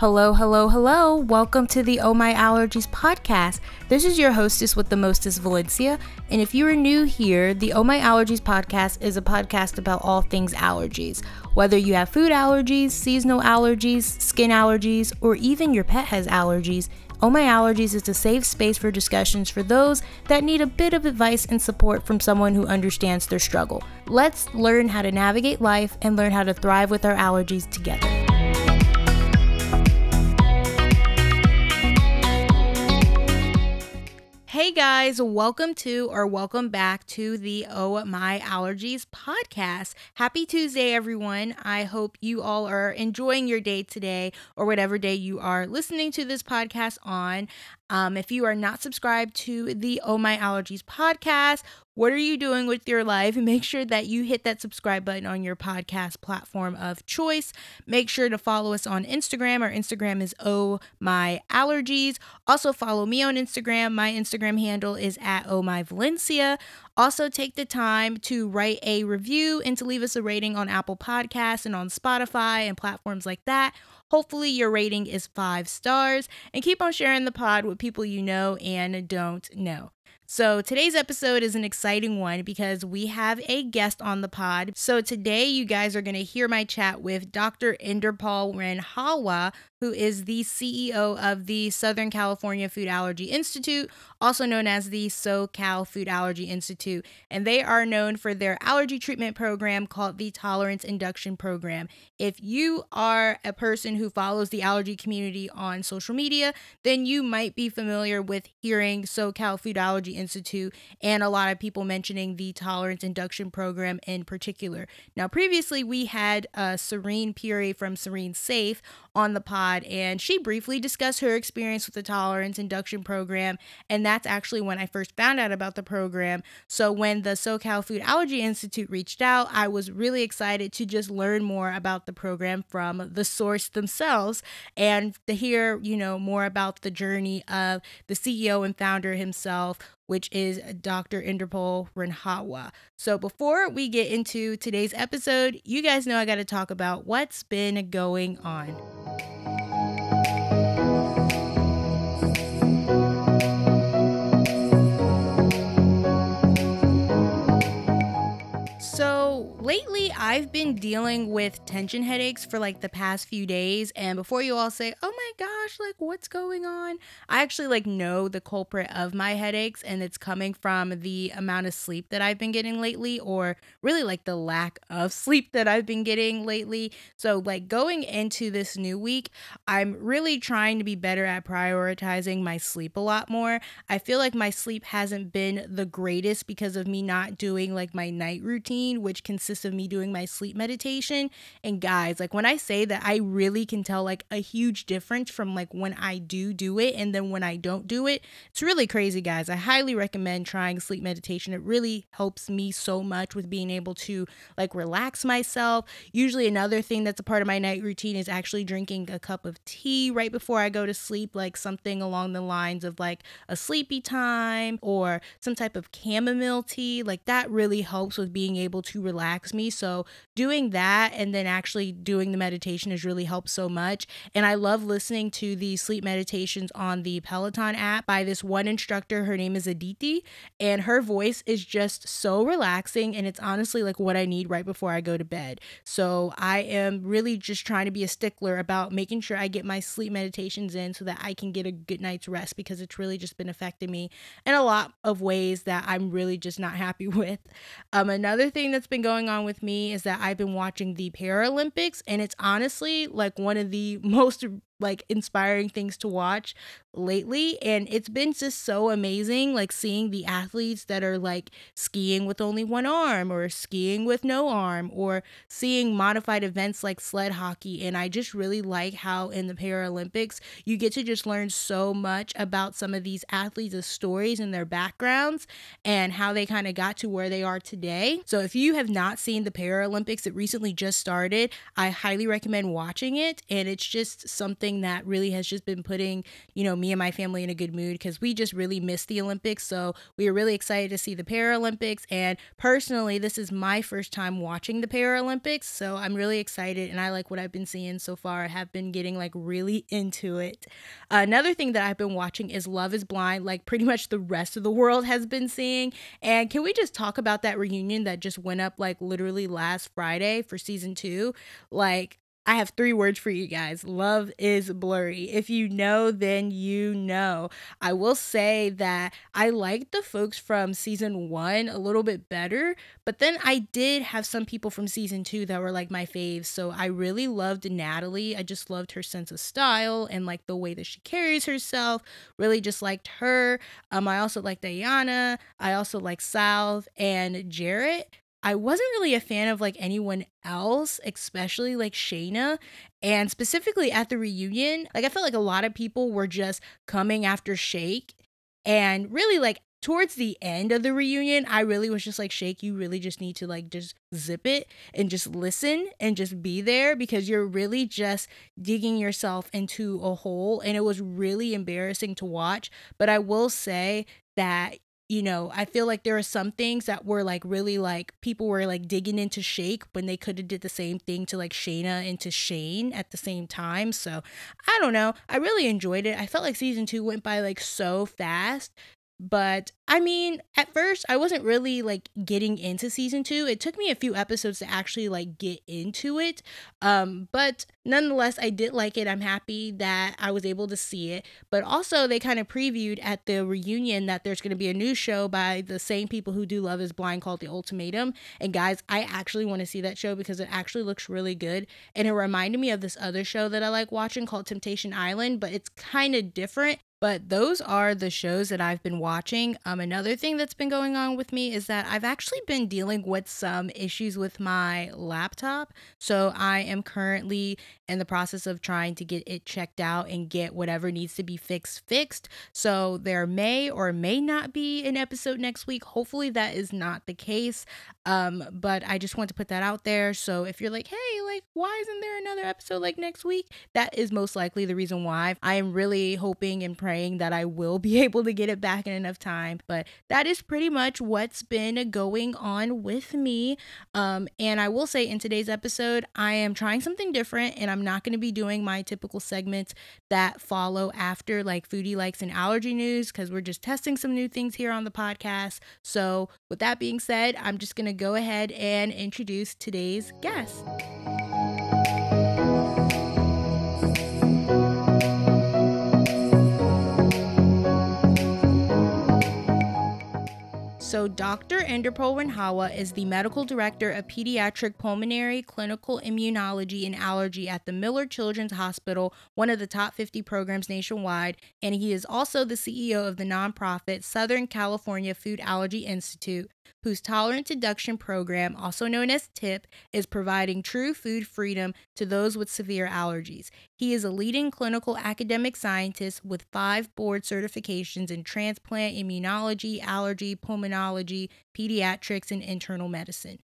Hello, hello, hello. Welcome to the Oh My Allergies podcast. This is your hostess with the mostest, Valencia. And if you are new here, the Oh My Allergies podcast is a podcast about all things allergies. Whether you have food allergies, seasonal allergies, skin allergies, or even your pet has allergies, Oh My Allergies is a safe space for discussions for those that need a bit of advice and support from someone who understands their struggle. Let's learn how to navigate life and learn how to thrive with our allergies together. Hey guys, welcome to or welcome back to the Oh My Allergies podcast. Happy Tuesday, everyone. I hope you all are enjoying your day today or whatever day you are listening to this podcast on. Um, if you are not subscribed to the Oh My Allergies podcast, what are you doing with your life? Make sure that you hit that subscribe button on your podcast platform of choice. Make sure to follow us on Instagram. Our Instagram is Oh My Allergies. Also, follow me on Instagram. My Instagram handle is at Oh My Valencia. Also, take the time to write a review and to leave us a rating on Apple Podcasts and on Spotify and platforms like that. Hopefully, your rating is five stars and keep on sharing the pod with people you know and don't know. So, today's episode is an exciting one because we have a guest on the pod. So, today you guys are going to hear my chat with Dr. Inderpal Randhawa, who is the CEO of the Southern California Food Allergy Institute, also known as the SoCal Food Allergy Institute. And they are known for their allergy treatment program called the Tolerance Induction Program. If you are a person who follows the allergy community on social media, then you might be familiar with hearing SoCal Food Allergy Institute and a lot of people mentioning the Tolerance Induction Program in particular. Now, previously we had uh, Serene Puri from Serene Safe on the pod, and she briefly discussed her experience with the tolerance induction program. And that's actually when I first found out about the program. So, when the SoCal Food Allergy Institute reached out, I was really excited to just learn more about the program from the source themselves and to hear, you know, more about the journey of the CEO and founder himself, which is Dr. Inderpal Randhawa. So before we get into today's episode, you guys know I got to talk about what's been going on. Lately I've been dealing with tension headaches for like the past few days. And before you all say, oh my gosh, like what's going on? I actually like know the culprit of my headaches, and it's coming from the amount of sleep that I've been getting lately, or really like the lack of sleep that I've been getting lately. So, like going into this new week, I'm really trying to be better at prioritizing my sleep a lot more. I feel like my sleep hasn't been the greatest because of me not doing like my night routine, which consists of me doing my sleep meditation. And guys, like when I say that, I really can tell like a huge difference from like when I do do it and then when I don't do it. It's really crazy, guys. I highly recommend trying sleep meditation. It really helps me so much with being able to like relax myself. Usually, another thing that's a part of my night routine is actually drinking a cup of tea right before I go to sleep, like something along the lines of like a sleepy time or some type of chamomile tea. Like that really helps with being able to relax me. So, doing that and then actually doing the meditation has really helped so much. And I love listening to the sleep meditations on the Peloton app by this one instructor. Her name is Aditi, and her voice is just so relaxing. And it's honestly like what I need right before I go to bed. So, I am really just trying to be a stickler about making sure I get my sleep meditations in so that I can get a good night's rest because it's really just been affecting me in a lot of ways that I'm really just not happy with. Um, another thing that's been going on with me is that I've been watching the Paralympics, and it's honestly like one of the most like inspiring things to watch lately and it's been just so amazing like seeing the athletes that are like skiing with only one arm or skiing with no arm or seeing modified events like sled hockey and I just really like how in the Paralympics you get to just learn so much about some of these athletes' stories and their backgrounds and how they kind of got to where they are today. So if you have not seen the Paralympics it recently just started, I highly recommend watching it and it's just something that really has just been putting, you know, me and my family in a good mood because we just really missed the Olympics. So we were really excited to see the Paralympics. And personally, this is my first time watching the Paralympics. So I'm really excited and I like what I've been seeing so far. I have been getting like really into it. Another thing that I've been watching is Love is Blind, like pretty much the rest of the world has been seeing. And can we just talk about that reunion that just went up like literally last Friday for season two? Like, I have three words for you guys. Love is blurry. If you know, then you know. I will say that I liked the folks from season one a little bit better, but then I did have some people from season two that were like my faves. So I really loved Natalie. I just loved her sense of style and like the way that she carries herself. Really just liked her. Um, I also liked Diana. I also liked Salve and Jarrette. I wasn't really a fan of like anyone else, especially like Shaina. And specifically at the reunion, like I felt like a lot of people were just coming after Shake. And really, like towards the end of the reunion, I really was just like, Shake, you really just need to like just zip it and just listen and just be there because you're really just digging yourself into a hole. And it was really embarrassing to watch. But I will say that you know, I feel like there are some things that were like really like people were like digging into Shake when they could have did the same thing to like Shaina and to Shayne at the same time. So I don't know. I really enjoyed it. I felt like season two went by like so fast but I mean, at first I wasn't really like getting into season 2. It took me a few episodes to actually like get into it. Um but nonetheless I did like it. I'm happy that I was able to see it. But also they kind of previewed at the reunion that there's going to be a new show by the same people who do Love is Blind called The Ultimatum. And guys, I actually want to see that show because it actually looks really good and it reminded me of this other show that I like watching called Temptation Island, but it's kind of different but those are the shows that I've been watching. Um, another thing that's been going on with me is that I've actually been dealing with some issues with my laptop. So I am currently in the process of trying to get it checked out and get whatever needs to be fixed fixed. So there may or may not be an episode next week. Hopefully that is not the case. Um, but I just want to put that out there. So if you're like, hey, like, why isn't there another episode like next week? That is most likely the reason why. I am really hoping and praying that I will be able to get it back in enough time. But that is pretty much what's been going on with me. Um, and I will say in today's episode, I am trying something different and I'm not going to be doing my typical segments that follow after like foodie likes and allergy news because we're just testing some new things here on the podcast. So, with that being said, I'm just going to go ahead and introduce today's guest. So, Dr. Inderpal Randhawa is the medical director of pediatric pulmonary clinical immunology and allergy at the Miller Children's Hospital, one of the top 50 programs nationwide, and he is also the CEO of the nonprofit Southern California Food Allergy Institute, whose tolerance induction program, also known as TIP, is providing true food freedom to those with severe allergies. He is a leading clinical academic scientist with five board certifications in transplant, immunology, allergy, pulmonology, pediatrics, and internal medicine.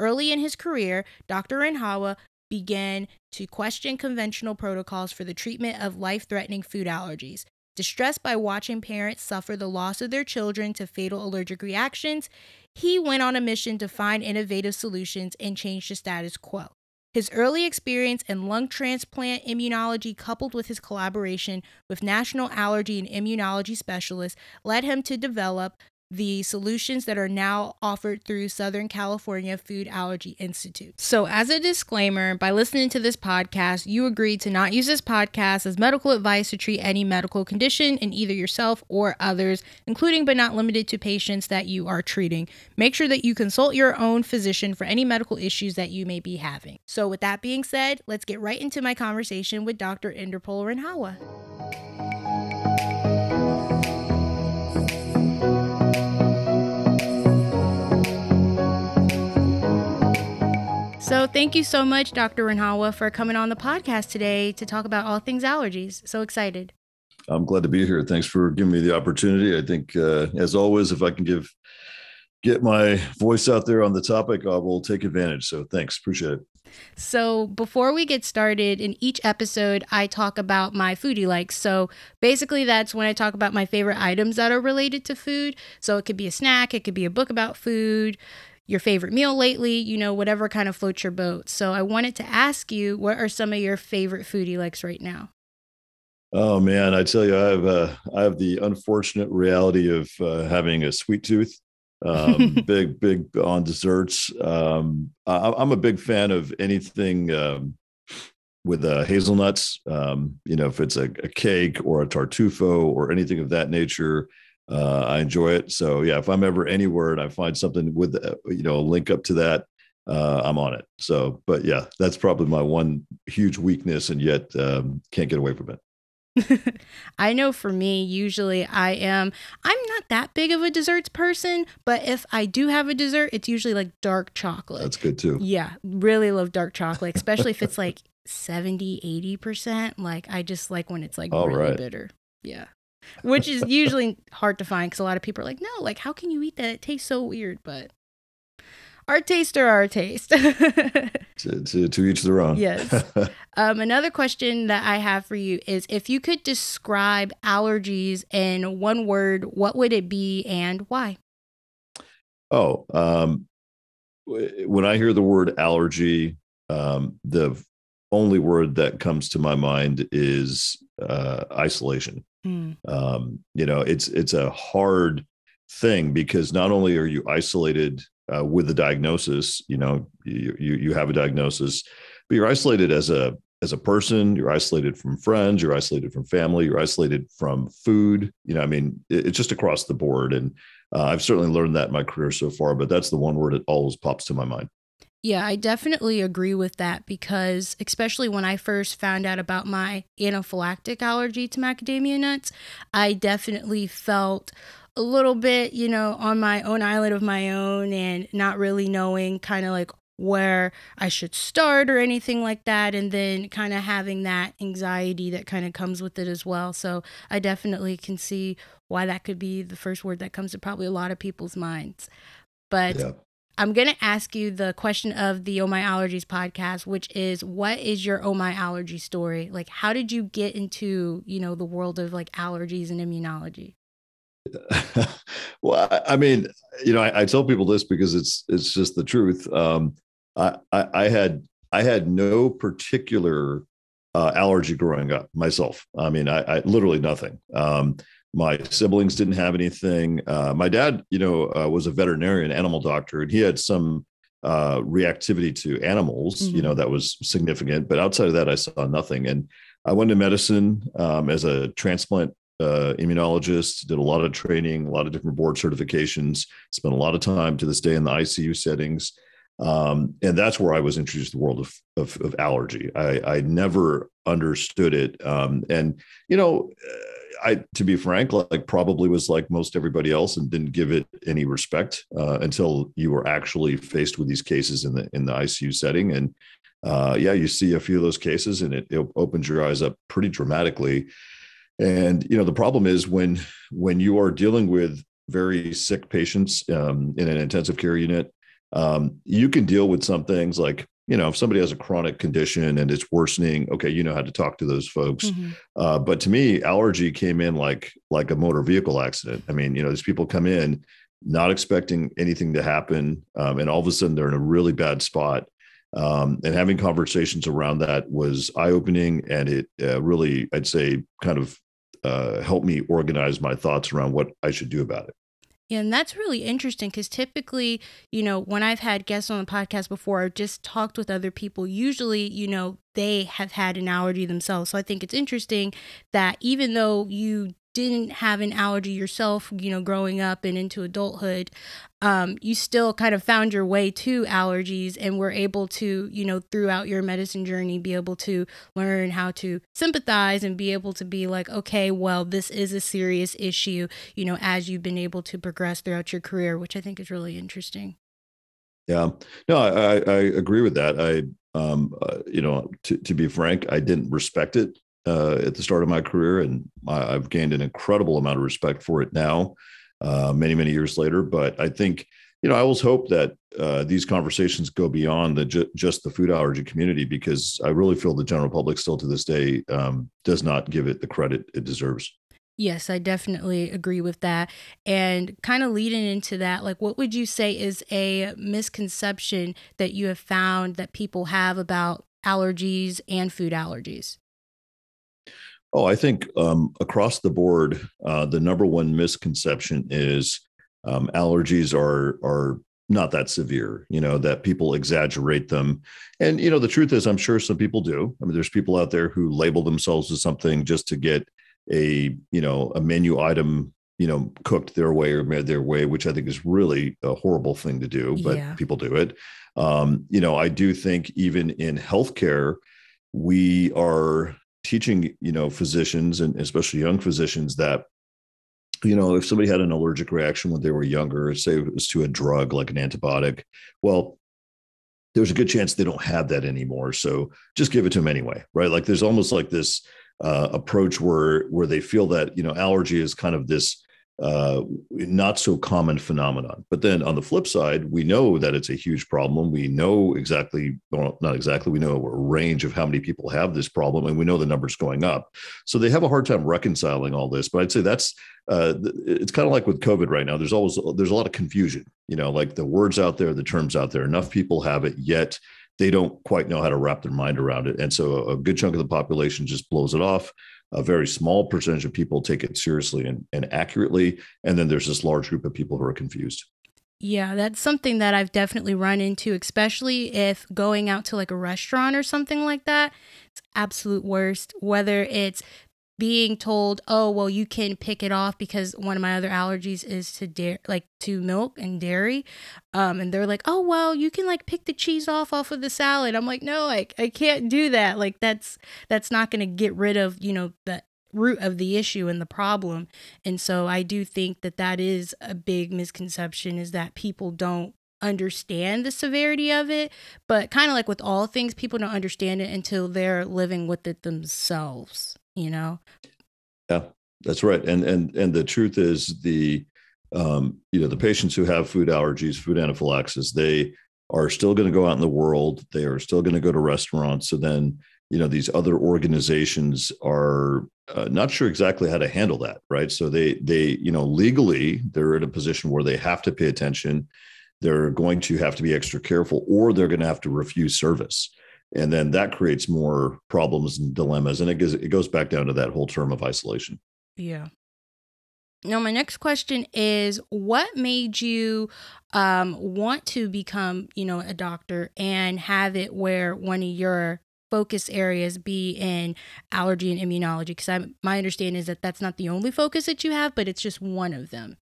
Early in his career, Dr. Randhawa began to question conventional protocols for the treatment of life threatening food allergies. Distressed by watching parents suffer the loss of their children to fatal allergic reactions, he went on a mission to find innovative solutions and change the status quo. His early experience in lung transplant immunology, coupled with his collaboration with national allergy and immunology specialists, led him to develop the solutions that are now offered through Southern California Food Allergy Institute. So, as a disclaimer, by listening to this podcast, you agree to not use this podcast as medical advice to treat any medical condition in either yourself or others, including but not limited to patients that you are treating. Make sure that you consult your own physician for any medical issues that you may be having. So, with that being said, let's get right into my conversation with Dr. Inderpal Randhawa. So, thank you so much, Dr. Randhawa, for coming on the podcast today to talk about all things allergies. So excited. I'm glad to be here. Thanks for giving me the opportunity. I think, uh, as always, if I can give get my voice out there on the topic, I will take advantage. So, thanks. Appreciate it. So, before we get started, in each episode, I talk about my foodie likes. So, basically, that's when I talk about my favorite items that are related to food. So, it could be a snack, it could be a book about food, your favorite meal lately, you know, whatever kind of floats your boat. So, I wanted to ask you, what are some of your favorite foodie likes right now? Oh man, I tell you, I have uh, I have the unfortunate reality of uh, having a sweet tooth. Um, big, big on desserts. Um, I, am a big fan of anything um, with uh, hazelnuts. Um, you know, if it's a, a, cake or a tartufo or anything of that nature, uh, I enjoy it. So yeah, if I'm ever anywhere and I find something with uh, you know a link up to that, uh, I'm on it. So, but yeah, that's probably my one huge weakness, and yet um, can't get away from it. I know for me, usually I am, I'm not that big of a desserts person, but if I do have a dessert, it's usually like dark chocolate. That's good too. Yeah, really love dark chocolate, especially if it's like 70, 80%. Like I just like when it's like All really right. bitter. Yeah. Which is usually hard to find because a lot of people are like, no, like, how can you eat that? It tastes so weird. But our taste or our taste. to, to, to, each their own. Yes. um, another question that I have for you is if you could describe allergies in one word, what would it be and why? Oh, um, when I hear the word allergy, um, the only word that comes to my mind is uh, isolation. Mm. Um, you know, it's it's a hard thing because not only are you isolated uh, with the diagnosis. You know, you, you you have a diagnosis, but you're isolated as a as a person. You're isolated from friends. You're isolated from family. You're isolated from food. You know, I mean, it, it's just across the board. And uh, I've certainly learned that in my career so far. But that's the one word that always pops to my mind. Yeah, I definitely agree with that because, especially when I first found out about my anaphylactic allergy to macadamia nuts, I definitely felt a little bit, you know, on my own island of my own and not really knowing kind of like where I should start or anything like that. And then kind of having that anxiety that kind of comes with it as well. So I definitely can see why that could be the first word that comes to probably a lot of people's minds. But yeah. I'm going to ask you the question of the Oh My Allergies podcast, which is what is your Oh My Allergy story? Like, how did you get into, you know, the world of like allergies and immunology? well, I, mean, you know, I, I, tell people this because it's it's just the truth. Um, I, I, I had I had no particular uh, allergy growing up myself. I mean, I, I literally nothing. Um, my siblings didn't have anything. Uh, my dad, you know, uh, was a veterinarian, animal doctor, and he had some uh, reactivity to animals. Mm-hmm. You know, mm-hmm. that was significant. But outside of that, I saw nothing. And I went to medicine um, as a transplant uh, immunologist, did a lot of training, a lot of different board certifications, spent a lot of time to this day in the ICU settings. Um, and that's where I was introduced to the world of, of, of allergy. I, I, never understood it. Um, and, you know, I, to be frank, like probably was like most everybody else and didn't give it any respect uh, until you were actually faced with these cases in the, in the ICU setting. And uh, yeah, you see a few of those cases and it, it opens your eyes up pretty dramatically and you know the problem is when when you are dealing with very sick patients um, in an intensive care unit um, you can deal with some things like you know if somebody has a chronic condition and it's worsening okay you know how to talk to those folks. Mm-hmm. uh, but to me allergy came in like like a motor vehicle accident. I mean you know these people come in not expecting anything to happen um, and all of a sudden they're in a really bad spot. Um, and having conversations around that was eye-opening and it uh, really i'd say kind of uh, helped me organize my thoughts around what i should do about it and that's really interesting because typically, you know, when I've had guests on the podcast before, I've just talked with other people. Usually, you know, they have had an allergy themselves. So I think it's interesting that even though you didn't have an allergy yourself, you know, growing up and into adulthood, um, you still kind of found your way to allergies and were able to, you know, throughout your medicine journey, be able to learn how to sympathize and be able to be like, okay, well, this is a serious issue, you know, as you've been able to progress throughout your career, which I think is really interesting. Yeah, no, I, I agree with that. I, um, uh, you know, to, to be frank, I didn't respect it uh, at the start of my career, and I, have gained an incredible amount of respect for it now, uh, many many years later. But I think you know, I always hope that uh, these conversations go beyond the ju- just the food allergy community because I really feel the general public still to this day um, does not give it the credit it deserves. Yes, I definitely agree with that. And kind of leading into that, like what would you say is a misconception that you have found that people have about allergies and food allergies? Oh, I think um, across the board, uh, the number one misconception is um, allergies are are not that severe. You know that people exaggerate them, and you know the truth is, I'm sure some people do. I mean, there's people out there who label themselves as something just to get a you know a menu item you know cooked their way or made their way which i think is really a horrible thing to do but yeah. people do it um, you know i do think even in healthcare we are teaching you know physicians and especially young physicians that you know if somebody had an allergic reaction when they were younger say it was to a drug like an antibiotic well there's a good chance they don't have that anymore. So just give it to them anyway right? Like there's almost like this uh, approach where where they feel that you know allergy is kind of this uh, not so common phenomenon. But then on the flip side, we know that it's a huge problem. We know exactly, well, not exactly, we know a range of how many people have this problem, and we know the numbers going up. So they have a hard time reconciling all this. But I'd say that's uh, it's kind of like with COVID right now. There's always there's a lot of confusion. You know, like the words out there, the terms out there. Enough people have it, yet they don't quite know how to wrap their mind around it. And so a good chunk of the population just blows it off. A very small percentage of people take it seriously and, and accurately. And then there's this large group of people who are confused. Yeah, that's something that I've definitely run into, especially if going out to like a restaurant or something like that. It's absolute worst. Whether it's being told, "Oh, well, you can pick it off because one of my other allergies is to dairy, like to milk and dairy," um, and they're like, "Oh, well, you can like pick the cheese off off of the salad." I'm like, "No, I I can't do that. Like that's that's not going to get rid of you know the root of the issue and the problem." And so I do think that that is a big misconception is that people don't understand the severity of it but kind of like with all things people don't understand it until they're living with it themselves you know? Yeah that's right and and and the truth is the um, you know the patients who have food allergies food anaphylaxis they are still going to go out in the world they are still going to go to restaurants so then you know these other organizations are uh, not sure exactly how to handle that right? So they they you know legally they're in a position where they have to pay attention they're going to have to be extra careful or they're going to have to refuse service and then that creates more problems and dilemmas and it goes it goes back down to that whole term of isolation. Yeah. Now my next question is what made you um, want to become you know a doctor and have it where one of your focus areas be in allergy and immunology? Because my understanding is that that's not the only focus that you have but it's just one of them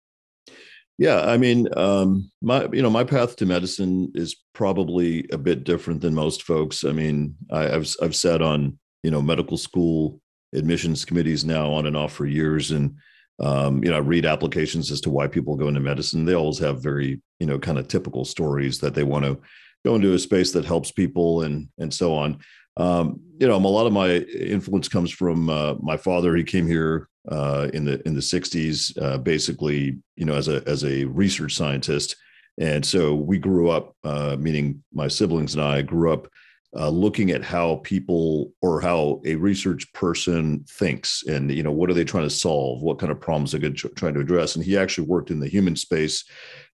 yeah, I mean, um, my you know my path to medicine is probably a bit different than most folks. I mean, I, have I've sat on you know medical school admissions committees now on and off for years, and um, you know I read applications as to why people go into medicine. They always have very you know kind of typical stories that they want to go into a space that helps people and and so on. Um, you know, a lot of my influence comes from uh, my father. He came here uh, in the in the 60s, uh, basically, you know, as a as a research scientist. And so we grew up, uh, meaning my siblings and I grew up uh, looking at how people or how a research person thinks, and you know, what are they trying to solve? What kind of problems they're trying to address? And he actually worked in the human space,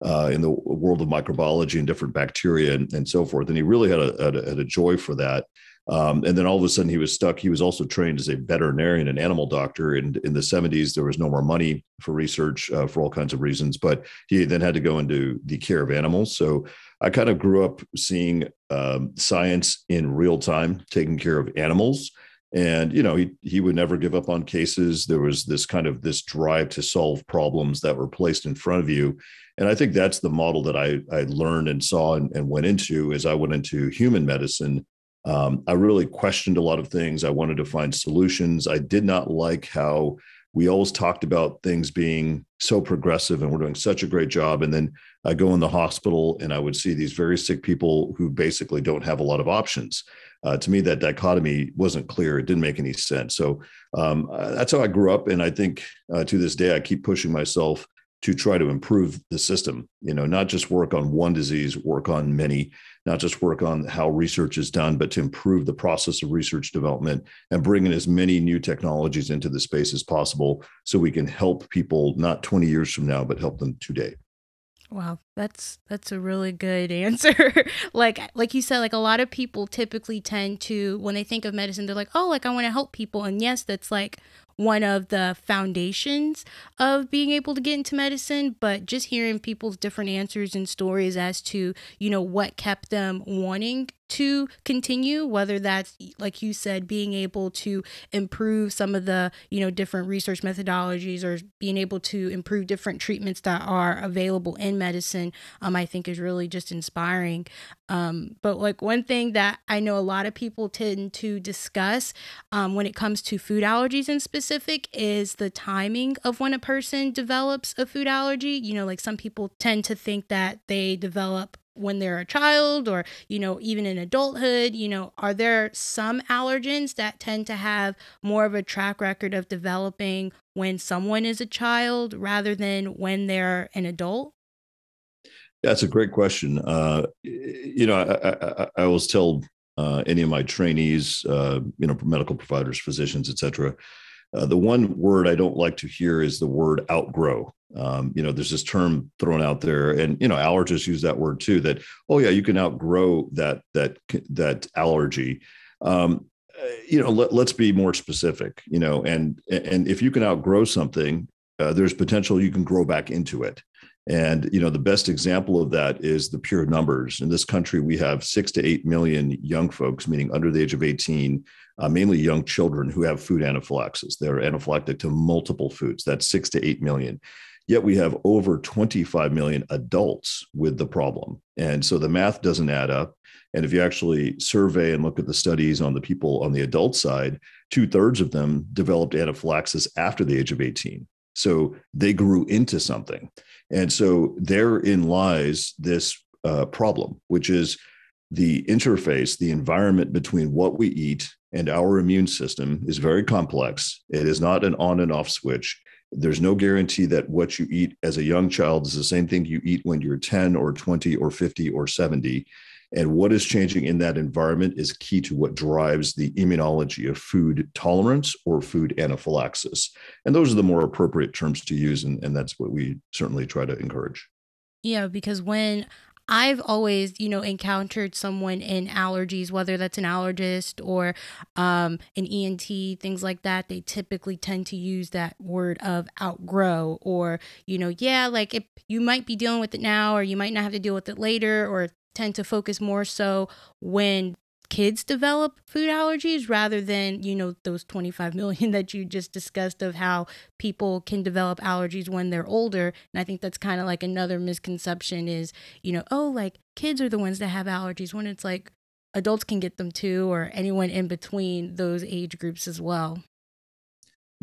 uh, in the world of microbiology and different bacteria and, and so forth. And he really had a, had a, had a joy for that. Um, and then all of a sudden he was stuck. He was also trained as a veterinarian and animal doctor. And in the 70s, there was no more money for research uh, for all kinds of reasons, but he then had to go into the care of animals. So I kind of grew up seeing um, science in real time, taking care of animals. And you know, he he would never give up on cases. There was this kind of this drive to solve problems that were placed in front of you. And I think that's the model that I I learned and saw and, and went into as I went into human medicine um, I really questioned a lot of things. I wanted to find solutions. I did not like how we always talked about things being so progressive and we're doing such a great job. And then I go in the hospital and I would see these very sick people who basically don't have a lot of options. Uh, to me, that dichotomy wasn't clear. It didn't make any sense. So um, uh, that's how I grew up. And I think uh, to this day, I keep pushing myself to try to improve the system you know not just work on one disease work on many not just work on how research is done but to improve the process of research development and bring in as many new technologies into the space as possible so we can help people not 20 years from now but help them today Wow, that's that's a really good answer. like like you said, like a lot of people typically tend to when they think of medicine, they're like, oh, like I want to help people, and yes, that's like one of the foundations of being able to get into medicine but just hearing people's different answers and stories as to you know what kept them wanting to continue whether that's like you said being able to improve some of the you know different research methodologies or being able to improve different treatments that are available in medicine um, i think is really just inspiring. Um, but like one thing that i know a lot of people tend to discuss um, when it comes to food allergies in specific is the timing of when a person develops a food allergy. You know like some people tend to think that they develop when they're a child or you know even in adulthood you know are there some allergens that tend to have more of a track record of developing when someone is a child rather than when they're an adult? That's a great question. Uh, you know i, I, I always tell uh, any of my trainees uh, you know medical providers physicians etc uh, the one word I don't like to hear is the word outgrow. Um, you know, there's this term thrown out there, and you know, allergists use that word too. That oh yeah, you can outgrow that that that allergy. Um, uh, you know, let, us be more specific. You know, and and if you can outgrow something, uh, there's potential you can grow back into it. And you know, the best example of that is the pure numbers. In this country, we have six to eight million young folks, meaning under the age of 18, uh, mainly young children who have food anaphylaxis. They're anaphylactic to multiple foods. That's six to eight million. Yet we have over 25 million adults with the problem. And so the math doesn't add up. And if you actually survey and look at the studies on the people on the adult side, two thirds of them developed anaphylaxis after the age of 18. So they grew into something. And so therein lies this uh, problem, which is the interface, the environment between what we eat and our immune system is very complex. It is not an on and off switch. There's no guarantee that what you eat as a young child is the same thing you eat when you're 10 or 20 or 50 or 70. And what is changing in that environment is key to what drives the immunology of food tolerance or food anaphylaxis. And those are the more appropriate terms to use. And, and that's what we certainly try to encourage. Yeah, because when I've always, you know, encountered someone in allergies, whether that's an allergist or um, an ENT, things like that. They typically tend to use that word of outgrow, or, you know, yeah, like if you might be dealing with it now, or you might not have to deal with it later, or tend to focus more so when kids develop food allergies rather than you know those 25 million that you just discussed of how people can develop allergies when they're older. And i think that's kind of like another misconception is you know oh like kids are the ones that have allergies when it's like adults can get them too or anyone in between those age groups as well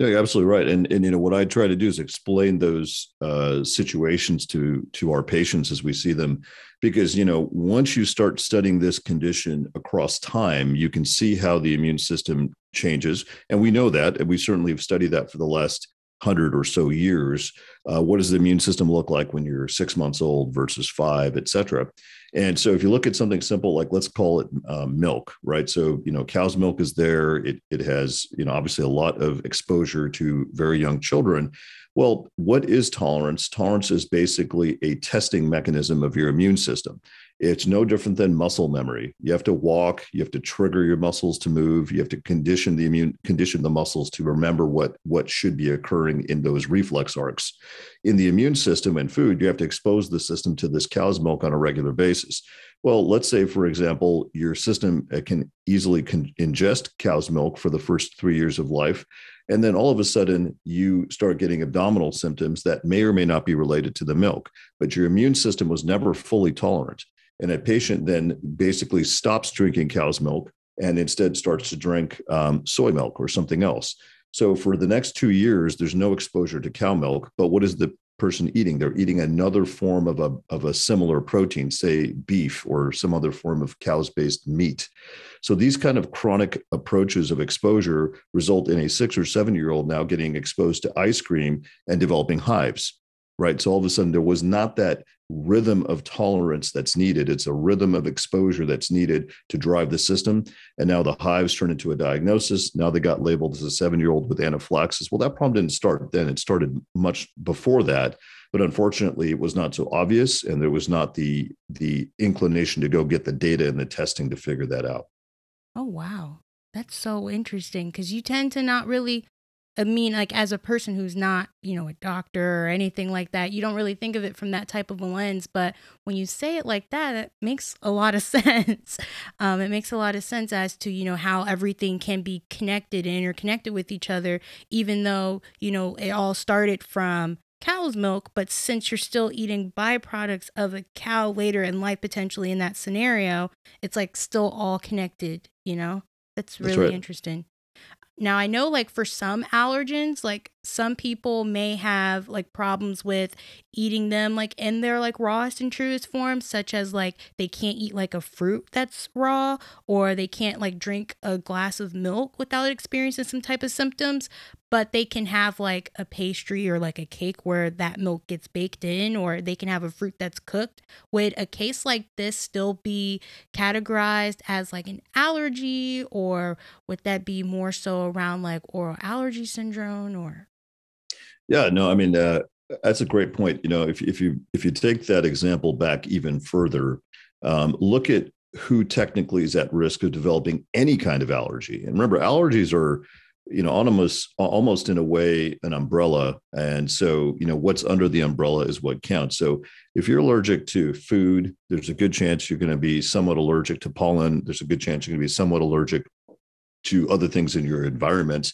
no, you're absolutely right. And and you know what I try to do is explain those uh, situations to to our patients as we see them, because you know once you start studying this condition across time, you can see how the immune system changes, and we know that, and we certainly have studied that for the last hundred or so years. Uh, what does the immune system look like when you're six months old versus five, et cetera? And so if you look at something simple, like let's call it um, milk, right? So, you know, cow's milk is there. It, it has, you know, obviously a lot of exposure to very young children. Well, what is tolerance? Tolerance is basically a testing mechanism of your immune system. It's no different than muscle memory. You have to walk, you have to trigger your muscles to move, you have to condition the immune condition the muscles to remember what what should be occurring in those reflex arcs. In the immune system and food, you have to expose the system to this cow's milk on a regular basis. Well, let's say, for example, your system uh, can easily con- ingest cow's milk for the first three years of life. And then all of a sudden, you start getting abdominal symptoms that may or may not be related to the milk, but your immune system was never fully tolerant. And a patient then basically stops drinking cow's milk and instead starts to drink um, soy milk or something else. So for the next two years, there's no exposure to cow milk. But what is the person eating? They're eating another form of a, of a similar protein, say beef or some other form of cows based meat. So these kind of chronic approaches of exposure result in a six or seven year old now getting exposed to ice cream and developing hives right? So all of a sudden there was not that rhythm of tolerance that's needed. It's a rhythm of exposure that's needed to drive the system. And now the hives turn into a diagnosis. Now they got labeled as a seven year old with anaphylaxis. Well, that problem didn't start then, it started much before that. But unfortunately, it was not so obvious, and there was not the the inclination to go get the data and the testing to figure that out. Oh wow, that's so interesting because you tend to not really I mean, like as a person who's not, you know, a doctor or anything like that, you don't really think of it from that type of a lens. But when you say it like that, it makes a lot of sense. Um, it makes a lot of sense as to, you know, how everything can be connected and interconnected with each other, even though, you know, it all started from cow's milk. But since you're still eating byproducts of a cow later in life, potentially in that scenario, it's like still all connected, you know? That's really That's right. interesting. Now, I know like for some allergens, like some people may have like problems with eating them like in their like rawest and truest form, such as like they can't eat like a fruit that's raw or they can't like drink a glass of milk without experiencing some type of symptoms but they can have like a pastry or like a cake where that milk gets baked in, or they can have a fruit that's cooked. Would a case like this still be categorized as like an allergy, or would that be more so around like oral allergy syndrome or? Yeah, no, I mean, uh, that's a great point. You know, if, if you if you take that example back even further, um, look at who technically is at risk of developing any kind of allergy. And remember, allergies are you know almost almost in a way an umbrella and so you know what's under the umbrella is what counts so if you're allergic to food there's a good chance you're going to be somewhat allergic to pollen there's a good chance you're going to be somewhat allergic to other things in your environment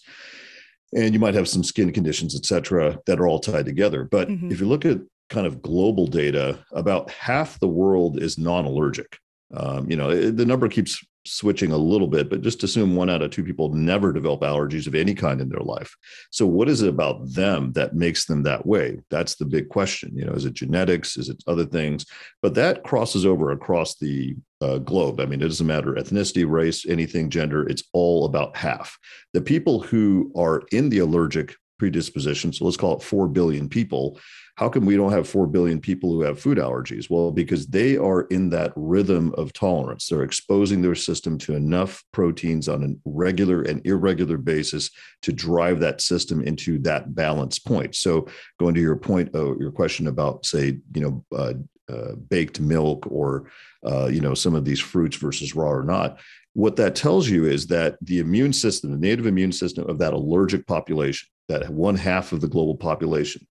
and you might have some skin conditions et cetera that are all tied together but mm-hmm. if you look at kind of global data about half the world is non-allergic um, you know the number keeps switching a little bit, but just assume one out of two people never develop allergies of any kind in their life. So, what is it about them that makes them that way? That's the big question. You know, is it genetics? Is it other things? But that crosses over across the uh, globe. I mean, it doesn't matter ethnicity, race, anything, gender. It's all about half. The people who are in the allergic predisposition, so let's call it 4 billion people, how come we don't have 4 billion people who have food allergies? Well, because they are in that rhythm of tolerance. They're exposing their system to enough proteins on a regular and irregular basis to drive that system into that balance point. So, going to your point, uh, your question about, say, you know, uh, uh, baked milk or, uh, you know, some of these fruits versus raw or not. What that tells you is that the immune system, the native immune system of that allergic population, that one half of the global population,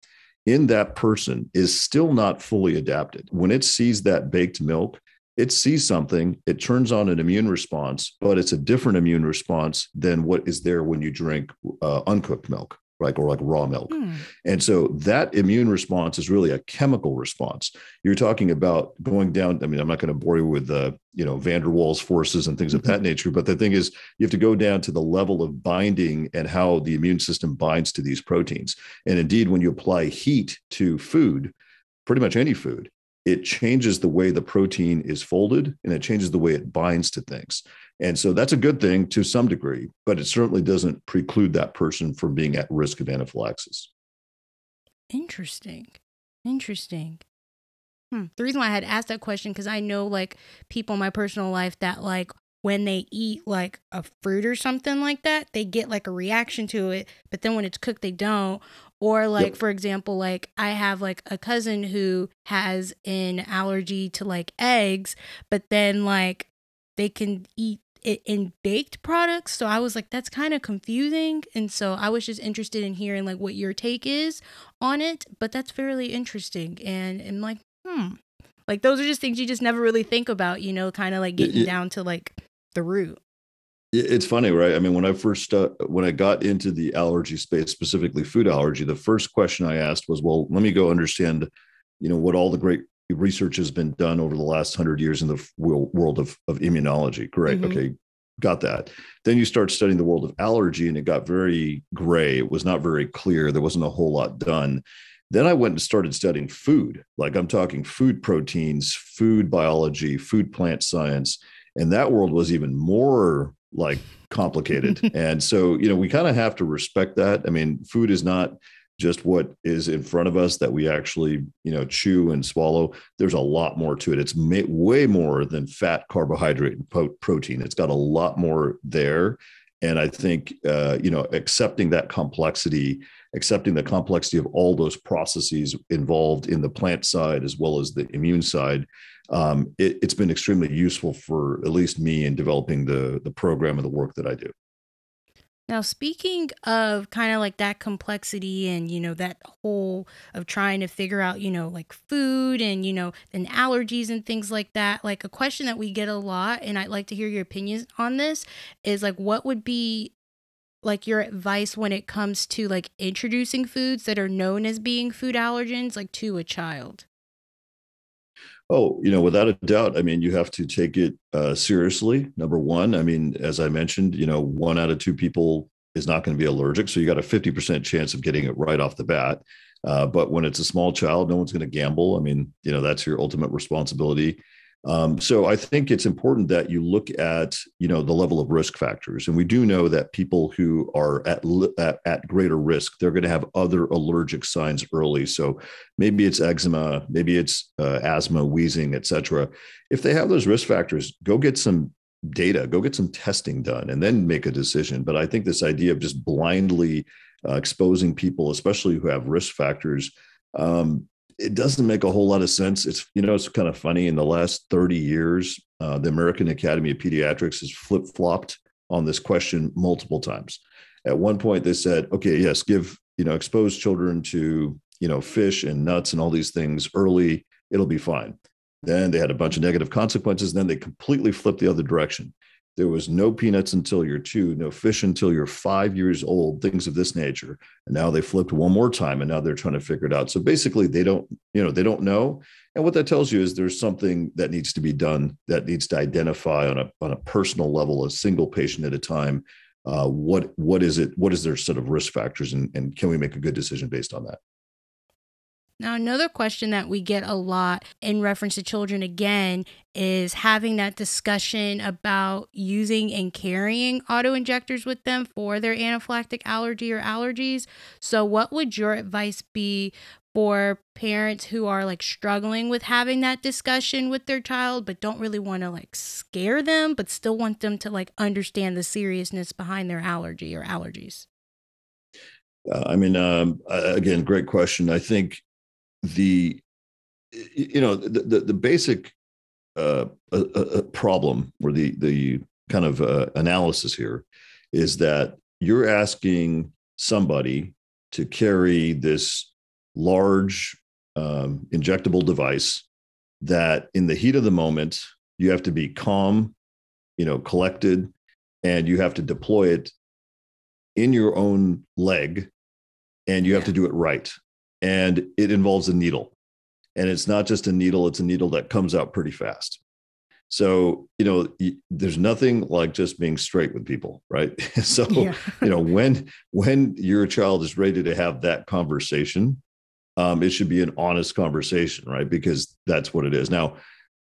in that person is still not fully adapted. When it sees that baked milk, it sees something, it turns on an immune response, but it's a different immune response than what is there when you drink uh, uncooked milk like or like raw milk. Mm. And so that immune response is really a chemical response. You're talking about going down. I mean, I'm not going to bore you with the you know van der Waals forces and things of that mm-hmm. nature, but the thing is, you have to go down to the level of binding and how the immune system binds to these proteins. And indeed, when you apply heat to food, pretty much any food, it changes the way the protein is folded and it changes the way it binds to things. And so that's a good thing to some degree, but it certainly doesn't preclude that person from being at risk of anaphylaxis. Interesting. Interesting. Hmm. The reason why I had asked that question because I know like people in my personal life that like when they eat like a fruit or something like that, they get like a reaction to it, but then when it's cooked, they don't. Or like yep. for example, like I have like a cousin who has an allergy to like eggs, but then like they can eat it in baked products. So I was like, that's kind of confusing. And so I was just interested in hearing like what your take is on it. But that's fairly interesting. And I'm like, hmm. Like those are just things you just never really think about, you know, kind of like getting it, down to like the root. It's funny, right? I mean, when I first uh, when I got into the allergy space, specifically food allergy, the first question I asked was, "Well, let me go understand, you know, what all the great research has been done over the last hundred years in the world of, of immunology. Great. Mm-hmm. Okay. Got that. Then you start studying the world of allergy and it got very gray. It was not very clear. There wasn't a whole lot done. Then I went and started studying food. Like I'm talking food proteins, food biology, food plant science. And that world was even more like complicated. and so, you know, we kind of have to respect that. I mean, food is not just what is in front of us that we actually you know chew and swallow there's a lot more to it it's may, way more than fat carbohydrate and po- protein it's got a lot more there and i think uh, you know accepting that complexity accepting the complexity of all those processes involved in the plant side as well as the immune side um, it, has been extremely useful for at least me in developing the the program and the work that i do now, speaking of kind of like that complexity and, you know, that whole of trying to figure out, you know, like food and, you know, and allergies and things like that, like a question that we get a lot, and I'd like to hear your opinions on this is like, what would be like your advice when it comes to like introducing foods that are known as being food allergens, like to a child? Oh, you know, without a doubt. I mean, you have to take it uh, seriously. Number one, I mean, as I mentioned, you know, one out of two people is not going to be allergic. So you got a 50% chance of getting it right off the bat. Uh, but when it's a small child, no one's going to gamble. I mean, you know, that's your ultimate responsibility. Um, so I think it's important that you look at you know the level of risk factors, and we do know that people who are at at, at greater risk, they're going to have other allergic signs early. So maybe it's eczema, maybe it's uh, asthma, wheezing, etc. If they have those risk factors, go get some data, go get some testing done, and then make a decision. But I think this idea of just blindly uh, exposing people, especially who have risk factors, um, it doesn't make a whole lot of sense. It's you know it's kind of funny. In the last thirty years, uh, the American Academy of Pediatrics has flip flopped on this question multiple times. At one point, they said, "Okay, yes, give you know expose children to you know fish and nuts and all these things early. It'll be fine." Then they had a bunch of negative consequences. Then they completely flipped the other direction. There was no peanuts until you're two, no fish until you're five years old, things of this nature. And now they flipped one more time and now they're trying to figure it out. So basically they don't, you know, they don't know. And what that tells you is there's something that needs to be done that needs to identify on a on a personal level, a single patient at a time. Uh, what what is it? What is their set of risk factors, and, and can we make a good decision based on that? Now, another question that we get a lot in reference to children again is having that discussion about using and carrying auto injectors with them for their anaphylactic allergy or allergies. So, what would your advice be for parents who are like struggling with having that discussion with their child, but don't really want to like scare them, but still want them to like understand the seriousness behind their allergy or allergies? Uh, I mean, um, again, great question. I think the you know the the, the basic uh, uh, uh, problem or the the kind of uh, analysis here is that you're asking somebody to carry this large um, injectable device that in the heat of the moment you have to be calm you know collected and you have to deploy it in your own leg and you have to do it right and it involves a needle. And it's not just a needle, it's a needle that comes out pretty fast. So, you know, there's nothing like just being straight with people, right? so, yeah. you know, when when your child is ready to have that conversation, um, it should be an honest conversation, right? Because that's what it is. Now,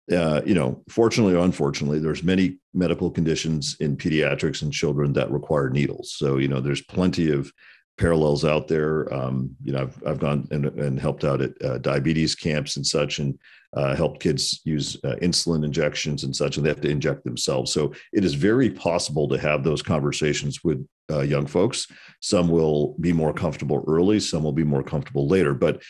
uh, you know, fortunately or unfortunately, there's many medical conditions in pediatrics and children that require needles. So, you know, there's plenty of parallels out there. Um, you know, I've, I've gone and, and helped out at uh, diabetes camps and such, and uh, helped kids use uh, insulin injections and such, and they have to inject themselves. So it is very possible to have those conversations with uh, young folks. Some will be more comfortable early, some will be more comfortable later, but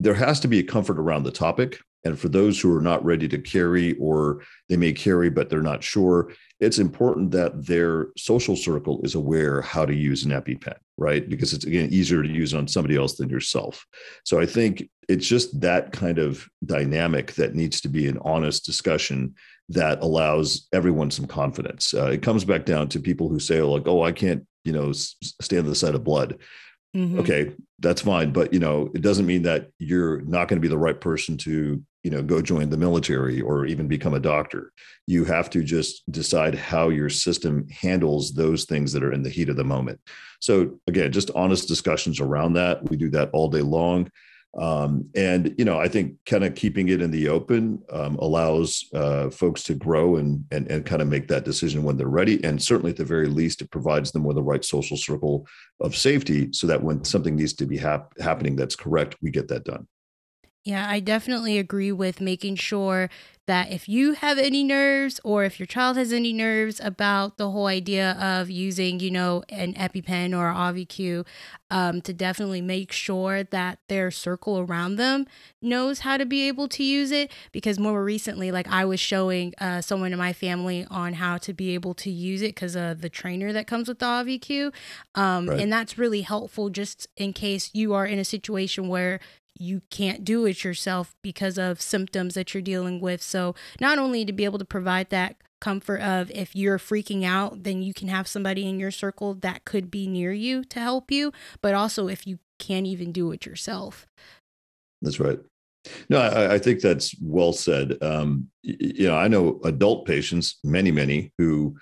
there has to be a comfort around the topic. And for those who are not ready to carry, or they may carry, but they're not sure, it's important that their social circle is aware how to use an EpiPen, right? Because it's again easier to use on somebody else than yourself. So I think it's just that kind of dynamic that needs to be an honest discussion that allows everyone some confidence. Uh, it comes back down to people who say, like, oh, I can't, you know, stand the sight of blood. Mm-hmm. Okay, that's fine, but you know, it doesn't mean that you're not going to be the right person to you know go join the military or even become a doctor you have to just decide how your system handles those things that are in the heat of the moment so again just honest discussions around that we do that all day long Um, and you know, I think kind of keeping it in the open um, allows uh, folks to grow and, and and kind of make that decision when they're ready. And certainly, at the very least, it provides them with the right social circle of safety, so that when something needs to be hap- happening that's correct, we get that done. Yeah, I definitely agree with making sure that if you have any nerves or if your child has any nerves about the whole idea of using, you know, an EpiPen or Auvi-Q, um, to definitely make sure that their circle around them knows how to be able to use it. Because more recently, like I was showing uh, someone in my family on how to be able to use it because of the trainer that comes with the Auvi-Q. Um, right. And that's really helpful just in case you are in a situation where you can't do it yourself because of symptoms that you're dealing with. So, not only to be able to provide that comfort of if you're freaking out, then you can have somebody in your circle that could be near you to help you, but also if you can't even do it yourself. That's right. No, I, I think that's well said. Um, you know, I know adult patients, many, many, who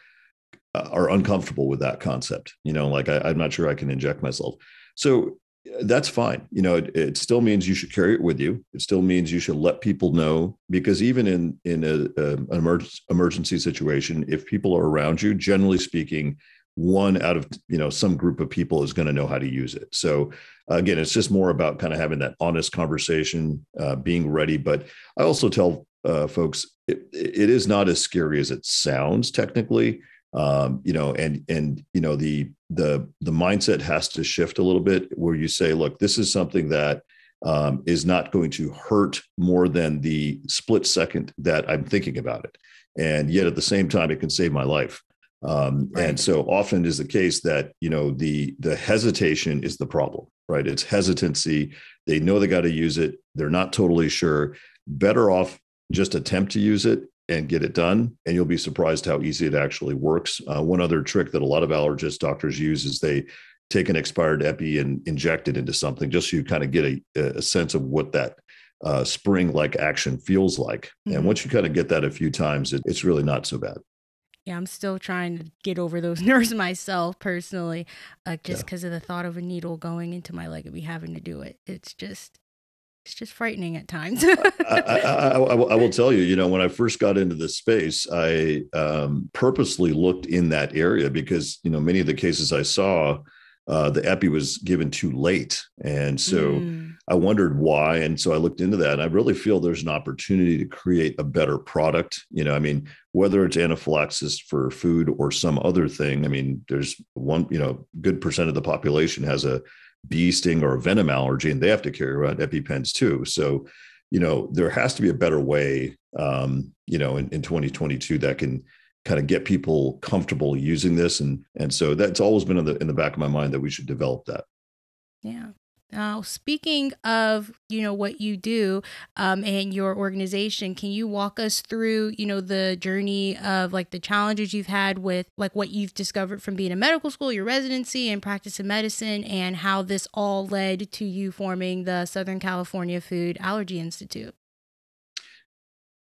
uh, are uncomfortable with that concept. You know, like I, I'm not sure I can inject myself. So that's fine. You know, it, it, still means you should carry it with you. It still means you should let people know because even in in a, a, an emergency emergency situation, if people are around you, generally speaking, one out of you know some group of people is going to know how to use it. So again, it's just more about kind of having that honest conversation, uh, being ready. But I also tell uh, folks it, it is not as scary as it sounds technically um, you know and and you know the the the mindset has to shift a little bit where you say look this is something that um, is not going to hurt more than the split second that i'm thinking about it. And yet at the same time it can save my life. Um, right. and so often is the case that you know the the hesitation is the problem right? It's hesitancy. They know they got to use it. They're not totally sure. Better off just attempt to use it and get it done. And you'll be surprised how easy it actually works. Uh, one other trick that a lot of allergist doctors use is they take an expired epi and inject it into something just so you kind of get a, a sense of what that uh, spring like action feels like. Mm-hmm. And once you kind of get that a few times, it, it's really not so bad. Yeah, I'm still trying to get over those nerves myself personally, uh, just because yeah. of the thought of a needle going into my leg and me having to do it. It's just, it's just frightening at times. I, I, I, I, will tell you, you know, when I first got into this space, I um, purposely looked in that area because, you know, many of the cases I saw, uh, the epi was given too late. And so mm. I wondered why. And so I looked into that. And I really feel there's an opportunity to create a better product. You know, I mean, whether it's anaphylaxis for food or some other thing, I mean, there's one, you know, good percent of the population has a bee sting or a venom allergy, and they have to carry around EpiPens too. So, you know, there has to be a better way, um, you know, in, in 2022 that can kind of get people comfortable using this. And and so that's always been in the in the back of my mind that we should develop that. Yeah. Now, speaking of, you know, what you do um, and your organization, can you walk us through, you know, the journey of like the challenges you've had with like what you've discovered from being in medical school, your residency and practice of medicine, and how this all led to you forming the Southern California Food Allergy Institute?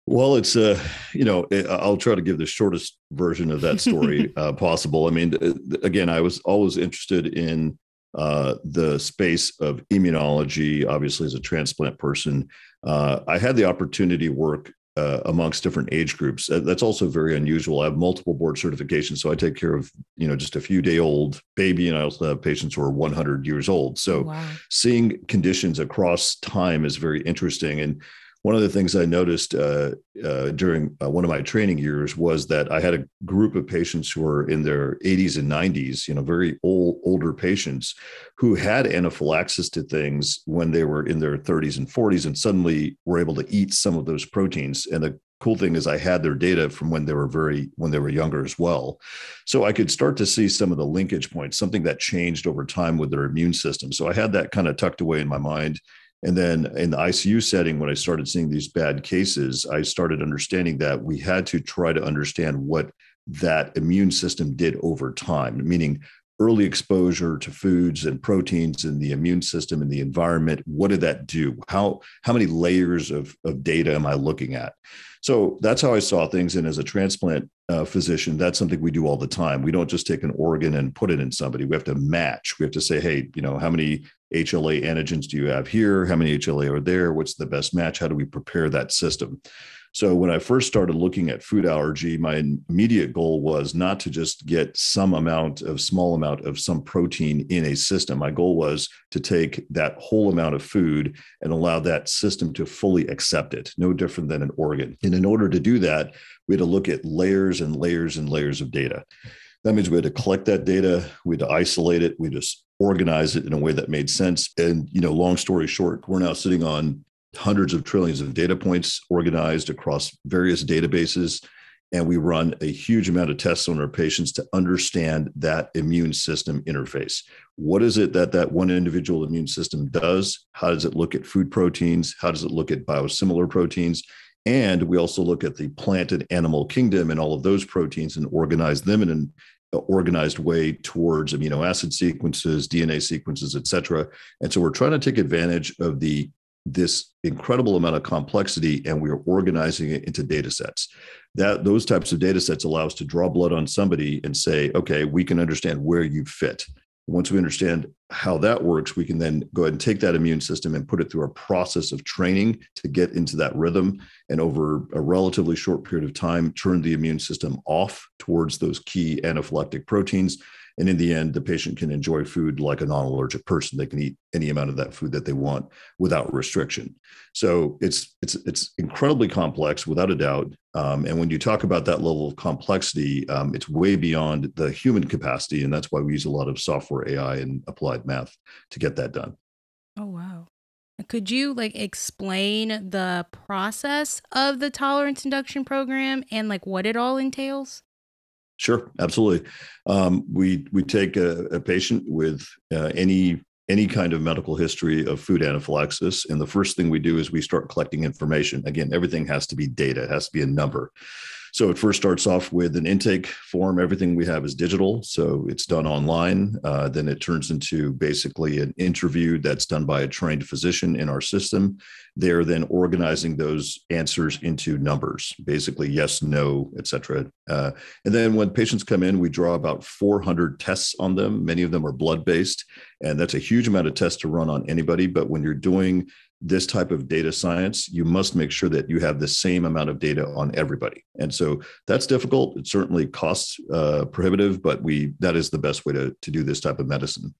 Well, it's uh, you know, I'll try to give the shortest version of that story uh, possible. I mean, again, I was always interested in uh, the space of immunology, obviously, as a transplant person. Uh, I had the opportunity to work uh, amongst different age groups. Uh, that's also very unusual. I have multiple board certifications, so I take care of you know just a few day old baby, and I also have patients who are 100 years old. So wow. seeing conditions across time is very interesting. And one of the things I noticed uh, uh, during uh, one of my training years was that I had a group of patients who were in their 80s and 90s, you know, very old, older patients who had anaphylaxis to things when they were in their 30s and 40s and suddenly were able to eat some of those proteins. And the cool thing is I had their data from when they were very when they were younger as well. So I could start to see some of the linkage points, something that changed over time with their immune system. So I had that kind of tucked away in my mind and then in the ICU setting, when I started seeing these bad cases, I started understanding that we had to try to understand what that immune system did over time, meaning early exposure to foods and proteins in the immune system and the environment what did that do? How how many layers of, of data am i looking at? So that's how i saw things. And as a transplant uh, physician that's something we do all the time. We don't just take an organ and put it in somebody. We have to match. We have to say hey you know how many HLA antigens do you have here? How many HLA are there? What's the best match? How do we prepare that system so when I first started looking at food allergy, my immediate goal was not to just get some amount of small amount of some protein in a system. My goal was to take that whole amount of food and allow that system to fully accept it, no different than an organ. And in order to do that, we had to look at layers and layers and layers of data. That means we had to collect that data, we had to isolate it, we just organize it in a way that made sense. And you know, long story short, we're now sitting on hundreds of trillions of data points organized across various databases. And we run a huge amount of tests on our patients to understand that immune system interface. What is it that that one individual immune system does? How does it look at food proteins? How does it look at biosimilar proteins? And we also look at the plant and animal kingdom and all of those proteins and organize them in an uh, organized way towards amino acid sequences, DNA sequences, et cetera. And so we're trying to take advantage of the this incredible amount of complexity and we are organizing it into data sets. That those types of data sets allow us to draw blood on somebody and say okay we can understand where you fit. Once we understand how that works we can then go ahead and take that immune system and put it through a process of training to get into that rhythm and over a relatively short period of time turn the immune system off towards those key anaphylactic proteins and in the end, the patient can enjoy food like a non allergic person. They can eat any amount of that food that they want without restriction. So it's it's it's incredibly complex, without a doubt. Um, and when you talk about that level of complexity, um, it's way beyond the human capacity, and that's why we use a lot of software, AI, and applied math to get that done. Oh wow! Could you like explain the process of the tolerance induction program and like what it all entails? Sure, absolutely. Um, we we take a, a patient with uh, any any kind of medical history of food anaphylaxis, and the first thing we do is we start collecting information. Again, everything has to be data; it has to be a number. So it first starts off with an intake form. Everything we have is digital, so it's done online. Uh, then it turns into basically an interview that's done by a trained physician in our system. They're then organizing those answers into numbers, basically yes, no, etc. Uh, and then when patients come in, we draw about 400 tests on them. Many of them are blood based, and that's a huge amount of tests to run on anybody. But when you're doing this type of data science, you must make sure that you have the same amount of data on everybody. And so that's difficult. It certainly costs uh, prohibitive, but we that is the best way to, to do this type of medicine.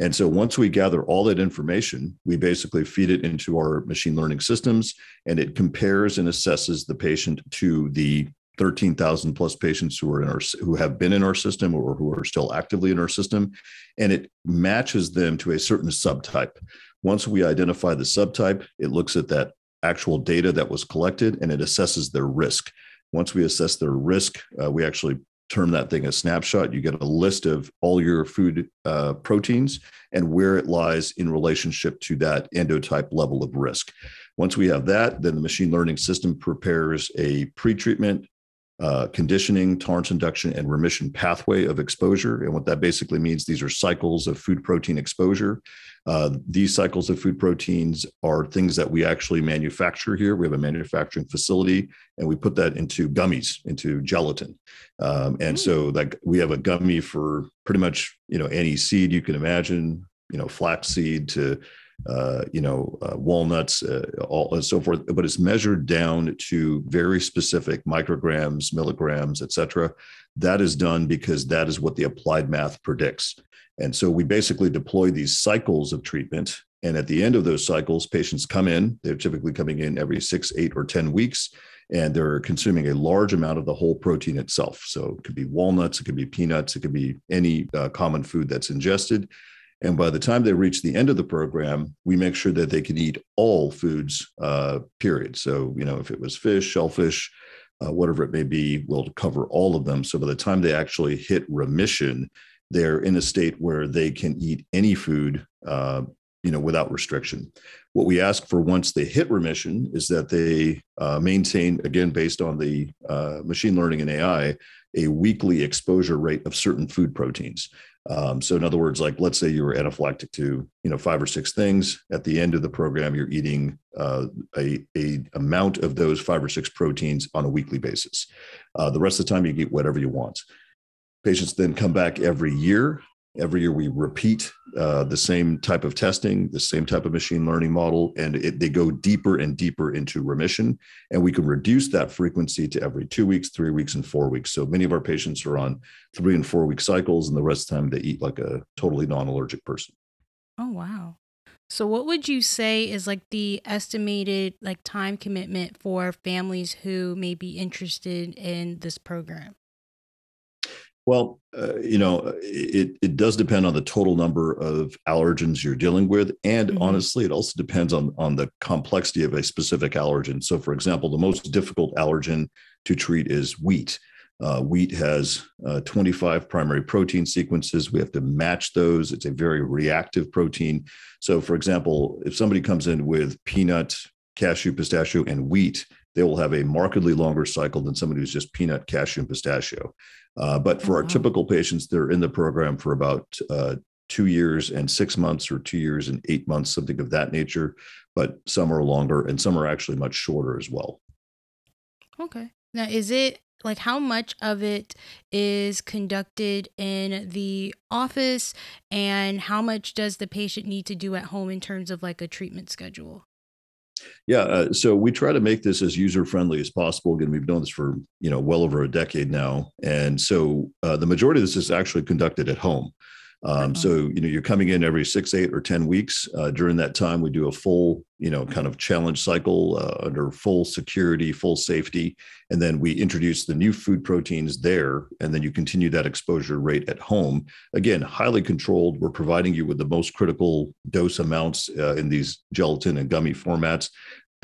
And so once we gather all that information, we basically feed it into our machine learning systems and it compares and assesses the patient to the 13,000 plus patients who are in our who have been in our system or who are still actively in our system and it matches them to a certain subtype once we identify the subtype, it looks at that actual data that was collected and it assesses their risk. Once we assess their risk, uh, we actually term that thing a snapshot. You get a list of all your food uh, proteins and where it lies in relationship to that endotype level of risk. Once we have that, then the machine learning system prepares a pretreatment uh, conditioning, tolerance induction, and remission pathway of exposure. And what that basically means, these are cycles of food protein exposure. Uh, these cycles of food proteins are things that we actually manufacture here. We have a manufacturing facility, and we put that into gummies, into gelatin. Um, and mm. so, like, we have a gummy for pretty much you know any seed you can imagine, you know, flaxseed to uh, you know, uh, walnuts, uh, all and so forth. But it's measured down to very specific micrograms, milligrams, et cetera. That is done because that is what the applied math predicts. And so we basically deploy these cycles of treatment. And at the end of those cycles, patients come in. They're typically coming in every six, eight, or 10 weeks, and they're consuming a large amount of the whole protein itself. So it could be walnuts, it could be peanuts, it could be any uh, common food that's ingested. And by the time they reach the end of the program, we make sure that they can eat all foods, uh, period. So, you know, if it was fish, shellfish, uh, whatever it may be, we'll cover all of them. So by the time they actually hit remission, they're in a state where they can eat any food, uh, you know, without restriction. What we ask for once they hit remission is that they uh, maintain, again, based on the uh, machine learning and AI, a weekly exposure rate of certain food proteins. Um, so in other words, like let's say you were anaphylactic to you know five or six things. At the end of the program, you're eating uh, a, a amount of those five or six proteins on a weekly basis. Uh, the rest of the time, you eat whatever you want. Patients then come back every year every year we repeat uh, the same type of testing the same type of machine learning model and it, they go deeper and deeper into remission. And we can reduce that frequency to every two weeks three weeks and four weeks. So many of our patients are on three and four week cycles and the rest of the time they eat like a totally non-allergic person. Oh wow. So what would you say is like the estimated like time commitment for families who may be interested in this program well, uh, you know, it, it does depend on the total number of allergens you're dealing with. And mm-hmm. honestly, it also depends on, on the complexity of a specific allergen. So, for example, the most difficult allergen to treat is wheat. Uh, wheat has uh, 25 primary protein sequences. We have to match those. It's a very reactive protein. So, for example, if somebody comes in with peanut, cashew, pistachio, and wheat, they will have a markedly longer cycle than somebody who's just peanut, cashew, and pistachio. Uh, but for oh, our typical patients, they're in the program for about uh, two years and six months, or two years and eight months, something of that nature. But some are longer, and some are actually much shorter as well. Okay. Now, is it like how much of it is conducted in the office, and how much does the patient need to do at home in terms of like a treatment schedule? Yeah, uh, so we try to make this as user friendly as possible. Again, we've done this for you know well over a decade now, and so uh, the majority of this is actually conducted at home. Um, so you know you're coming in every six, eight, or ten weeks. Uh, during that time, we do a full you know kind of challenge cycle uh, under full security, full safety, and then we introduce the new food proteins there, and then you continue that exposure rate at home. Again, highly controlled. We're providing you with the most critical dose amounts uh, in these gelatin and gummy formats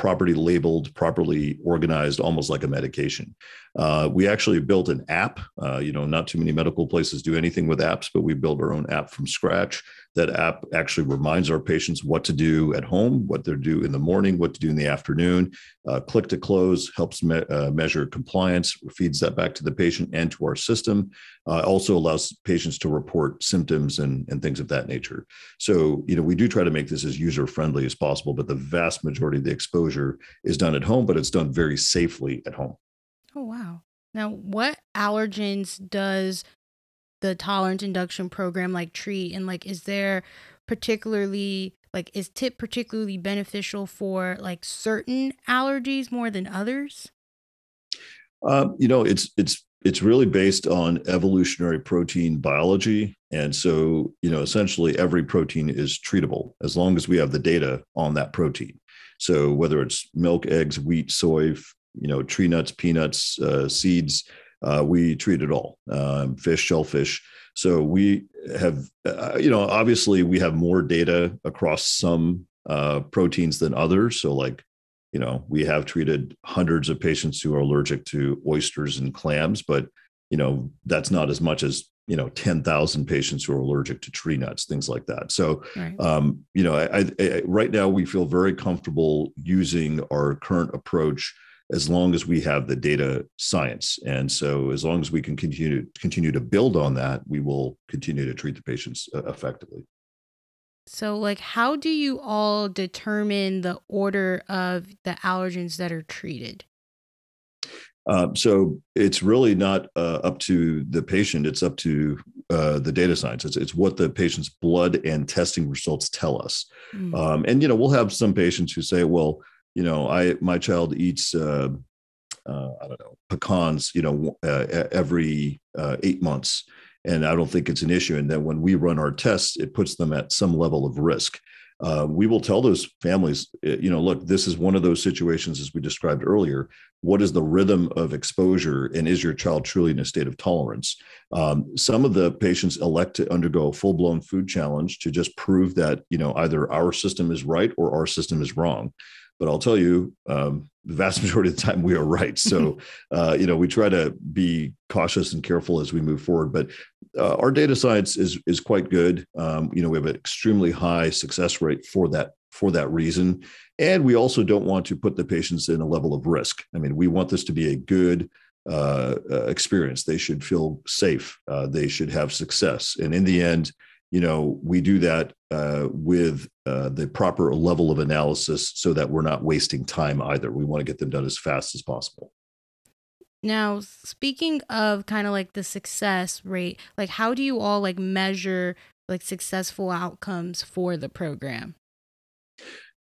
properly labeled, properly organized, almost like a medication. Uh, we actually built an app. Uh, you know, not too many medical places do anything with apps, but we built our own app from scratch that app actually reminds our patients what to do at home, what to do in the morning, what to do in the afternoon. Uh, click to close helps me- uh, measure compliance, feeds that back to the patient and to our system. Uh, also allows patients to report symptoms and, and things of that nature. So, you know, we do try to make this as user friendly as possible, but the vast majority of the exposure is done at home, but it's done very safely at home. Oh, wow. Now, what allergens does the tolerance induction program like treat? And like is there particularly like is TIP particularly beneficial for like certain allergies more than others? Um, you know it's it's it's really based on evolutionary protein biology. And so you know essentially every protein is treatable as long as we have the data on that protein. So whether it's milk eggs wheat soy you know tree nuts peanuts uh, seeds uh, we treat it all um, fish, shellfish. So we have, uh, you know, obviously we have more data across some uh, proteins than others. So, like, you know, we have treated hundreds of patients who are allergic to oysters and clams, but, you know, that's not as much as, you know, 10,000 patients who are allergic to tree nuts, things like that. So, right. um, you know, I, I, right now we feel very comfortable using our current approach as long as we have the data science. And so as long as we can continue continue to build on that, we will continue to treat the patients uh, effectively. So like how do you all determine the order of the allergens that are treated? Um, so it's really not uh, up to the patient; it's up to uh, the data science. It's, it's what the patient's blood and testing results tell us. Mm. Um, and you know, we'll have some patients who say, "Well, you know, I my child eats uh, uh, I don't know pecans, you know, uh, every uh, eight months, and I don't think it's an issue. And then when we run our tests, it puts them at some level of risk. Uh, we will tell those families, uh, you know, look, this is one of those situations as we described earlier. What is the rhythm of exposure, and is your child truly in a state of tolerance? Um, some of the patients elect to undergo a full blown food challenge to just prove that, you know, either our system is right or our system is wrong but I'll tell you, um, the vast majority of the time we are right. So, uh, you know, we try to be cautious and careful as we move forward. But uh, our data science is is quite good. Um, you know, we have an extremely high success rate for that for that reason, and we also don't want to put the patients in a level of risk. I mean, we want this to be a good uh, uh, experience. They should feel safe. Uh, they should have success. And in the end, you know, we do that uh, with uh, the proper level of analysis so that we're not wasting time either. We want to get them done as fast as possible. Now, speaking of kind of like the success rate, like how do you all like measure like successful outcomes for the program?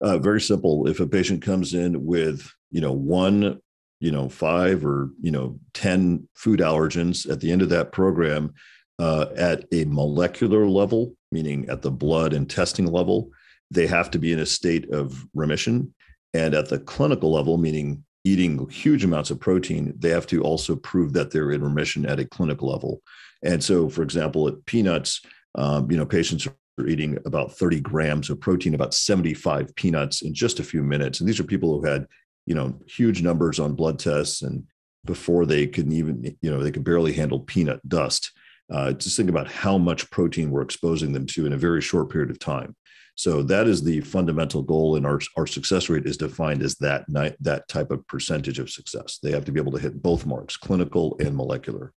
Uh, very simple. If a patient comes in with, you know, one, you know, five or, you know, 10 food allergens at the end of that program, uh, at a molecular level, meaning at the blood and testing level, they have to be in a state of remission. And at the clinical level, meaning eating huge amounts of protein, they have to also prove that they're in remission at a clinical level. And so, for example, at peanuts, um, you know, patients are eating about 30 grams of protein, about 75 peanuts in just a few minutes. And these are people who had, you know, huge numbers on blood tests and before they could even, you know, they could barely handle peanut dust. Uh, just think about how much protein we're exposing them to in a very short period of time. So that is the fundamental goal, and our, our success rate is defined as that that type of percentage of success. They have to be able to hit both marks, clinical and molecular.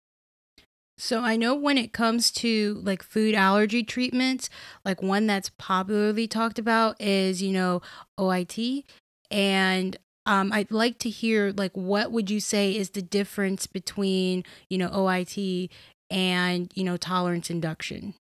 So I know when it comes to like food allergy treatments, like one that's popularly talked about is, you know, OIT. And um, I'd like to hear like what would you say is the difference between, you know, OIT and, you know, tolerance induction?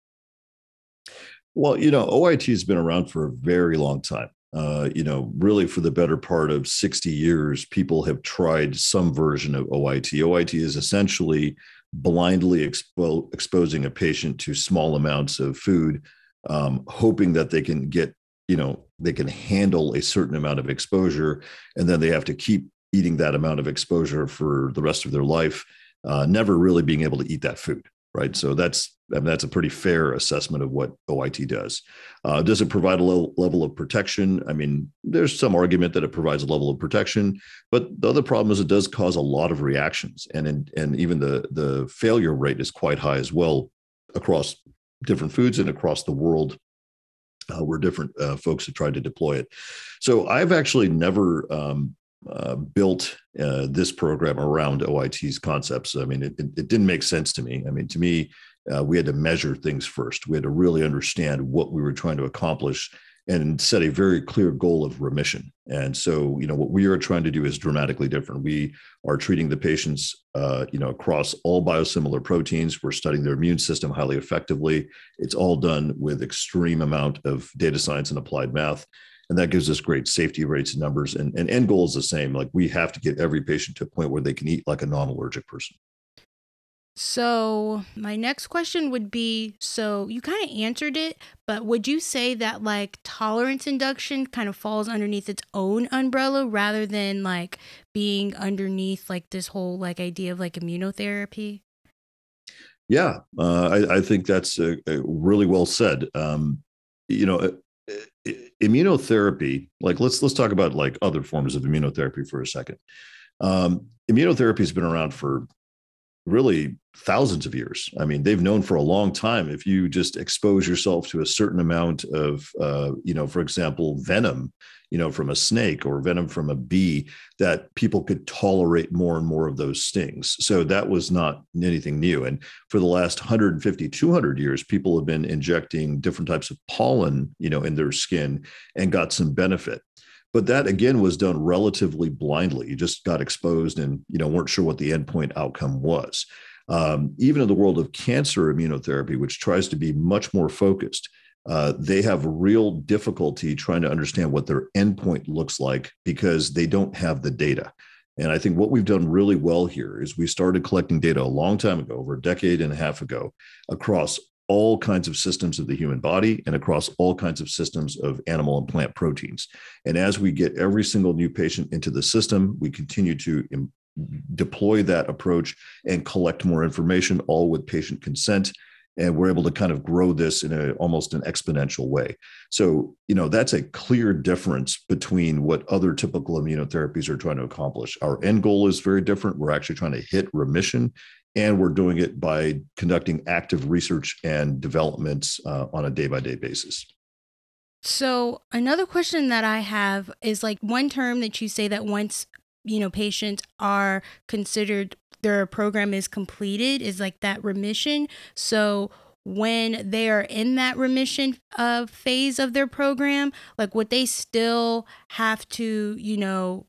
Well, you know, OIT has been around for a very long time. Uh, you know, really for the better part of 60 years, people have tried some version of OIT. OIT is essentially blindly expo- exposing a patient to small amounts of food, um, hoping that they can get, you know, they can handle a certain amount of exposure, and then they have to keep eating that amount of exposure for the rest of their life, uh, never really being able to eat that food right? So that's I mean, that's a pretty fair assessment of what OIT does. Uh, does it provide a low level of protection? I mean, there's some argument that it provides a level of protection, but the other problem is it does cause a lot of reactions, and in, and even the the failure rate is quite high as well across different foods and across the world. Uh, where different uh, folks have tried to deploy it. So I've actually never um, uh, built uh, this program around OIT's concepts. I mean, it, it, it, didn't make sense to me. I mean, to me, uh, we had to measure things first. We had to really understand what we were trying to accomplish and set a very clear goal of remission. And so, you know, what we are trying to do is dramatically different. We are treating the patients, uh, you know, across all biosimilar proteins. We're studying their immune system highly effectively. It's all done with extreme amount of data science and applied math and that gives us great safety rates and numbers. And, and end goal is the same. Like we have to get every patient to a point where they can eat like a non-allergic person. So, my next question would be so you kind of answered it, but would you say that like tolerance induction kind of falls underneath its own umbrella rather than like being underneath like this whole like idea of like immunotherapy? Yeah, uh, I, I, think that's a, a really well said. Um, you know, immunotherapy like let's let's talk about like other forms of immunotherapy for a second. Um, immunotherapy has been around for really thousands of years i mean they've known for a long time if you just expose yourself to a certain amount of uh, you know for example venom you know, from a snake or venom from a bee, that people could tolerate more and more of those stings. So that was not anything new. And for the last 150, 200 years, people have been injecting different types of pollen, you know, in their skin and got some benefit but that again was done relatively blindly you just got exposed and you know weren't sure what the endpoint outcome was um, even in the world of cancer immunotherapy which tries to be much more focused uh, they have real difficulty trying to understand what their endpoint looks like because they don't have the data. And I think what we've done really well here is we started collecting data a long time ago, over a decade and a half ago, across all kinds of systems of the human body and across all kinds of systems of animal and plant proteins. And as we get every single new patient into the system, we continue to Im- deploy that approach and collect more information, all with patient consent and we're able to kind of grow this in a almost an exponential way. So you know that's a clear difference between what other typical immunotherapies are trying to accomplish. Our end goal is very different. We're actually trying to hit remission and we're doing it by conducting active research and developments uh, on a day by day basis so another question that i have is like one term that you say that once you know, patients are considered their program is completed is like that remission. So when they are in that remission phase of their program, like would they still have to, you know,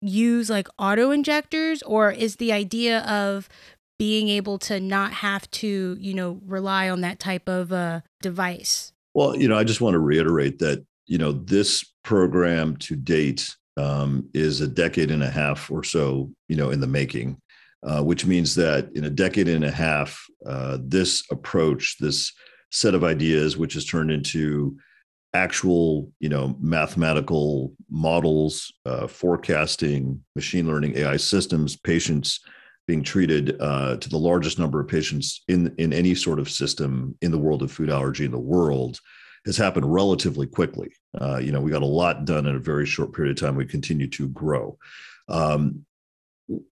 use like auto injectors or is the idea of being able to not have to, you know, rely on that type of uh, device? Well, you know, I just want to reiterate that, you know, this program to date um, is a decade and a half or so, you know, in the making, uh, which means that in a decade and a half, uh, this approach, this set of ideas, which has turned into actual, you know, mathematical models, uh, forecasting, machine learning, AI systems, patients being treated uh, to the largest number of patients in in any sort of system in the world of food allergy in the world has happened relatively quickly. Uh, you know, we got a lot done in a very short period of time. We continue to grow. Um,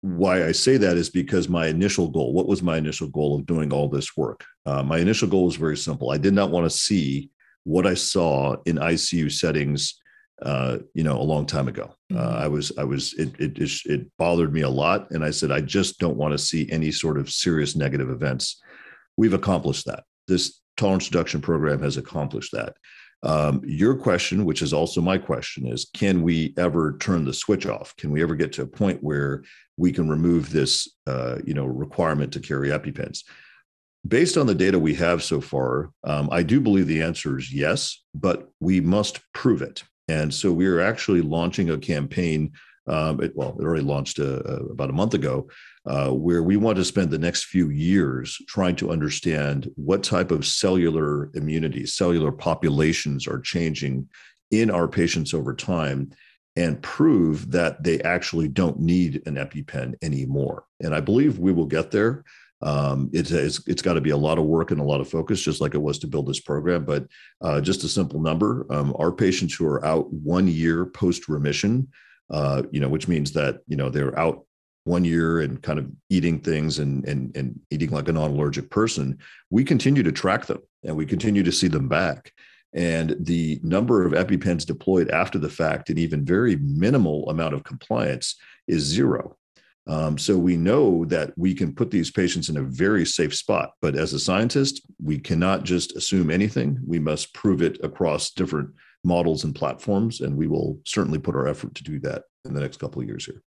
why I say that is because my initial goal, what was my initial goal of doing all this work? Uh, my initial goal was very simple. I did not want to see what I saw in ICU settings, uh, you know, a long time ago. Uh, mm-hmm. I was, I was, it, it, it, it bothered me a lot. And I said, I just don't want to see any sort of serious negative events. We've accomplished that. This tolerance induction program has accomplished that. Um, your question, which is also my question, is can we ever turn the switch off? Can we ever get to a point where we can remove this, uh, you know, requirement to carry EpiPens? Based on the data we have so far, um, I do believe the answer is yes, but we must prove it. And so we are actually launching a campaign. Um, it, well, it already launched uh, uh, about a month ago, uh, where we want to spend the next few years trying to understand what type of cellular immunity, cellular populations are changing in our patients over time and prove that they actually don't need an EpiPen anymore. And I believe we will get there. Um, it's, it's, it's got to be a lot of work and a lot of focus, just like it was to build this program. But uh, just a simple number: um, our patients who are out one year post remission, uh, you know, which means that you know they're out one year and kind of eating things and and and eating like a non-allergic person, we continue to track them and we continue to see them back. And the number of EpiPens deployed after the fact, and even very minimal amount of compliance, is zero. Um, so we know that we can put these patients in a very safe spot. But as a scientist, we cannot just assume anything. We must prove it across different models and platforms. And we will certainly put our effort to do that in the next couple of years here.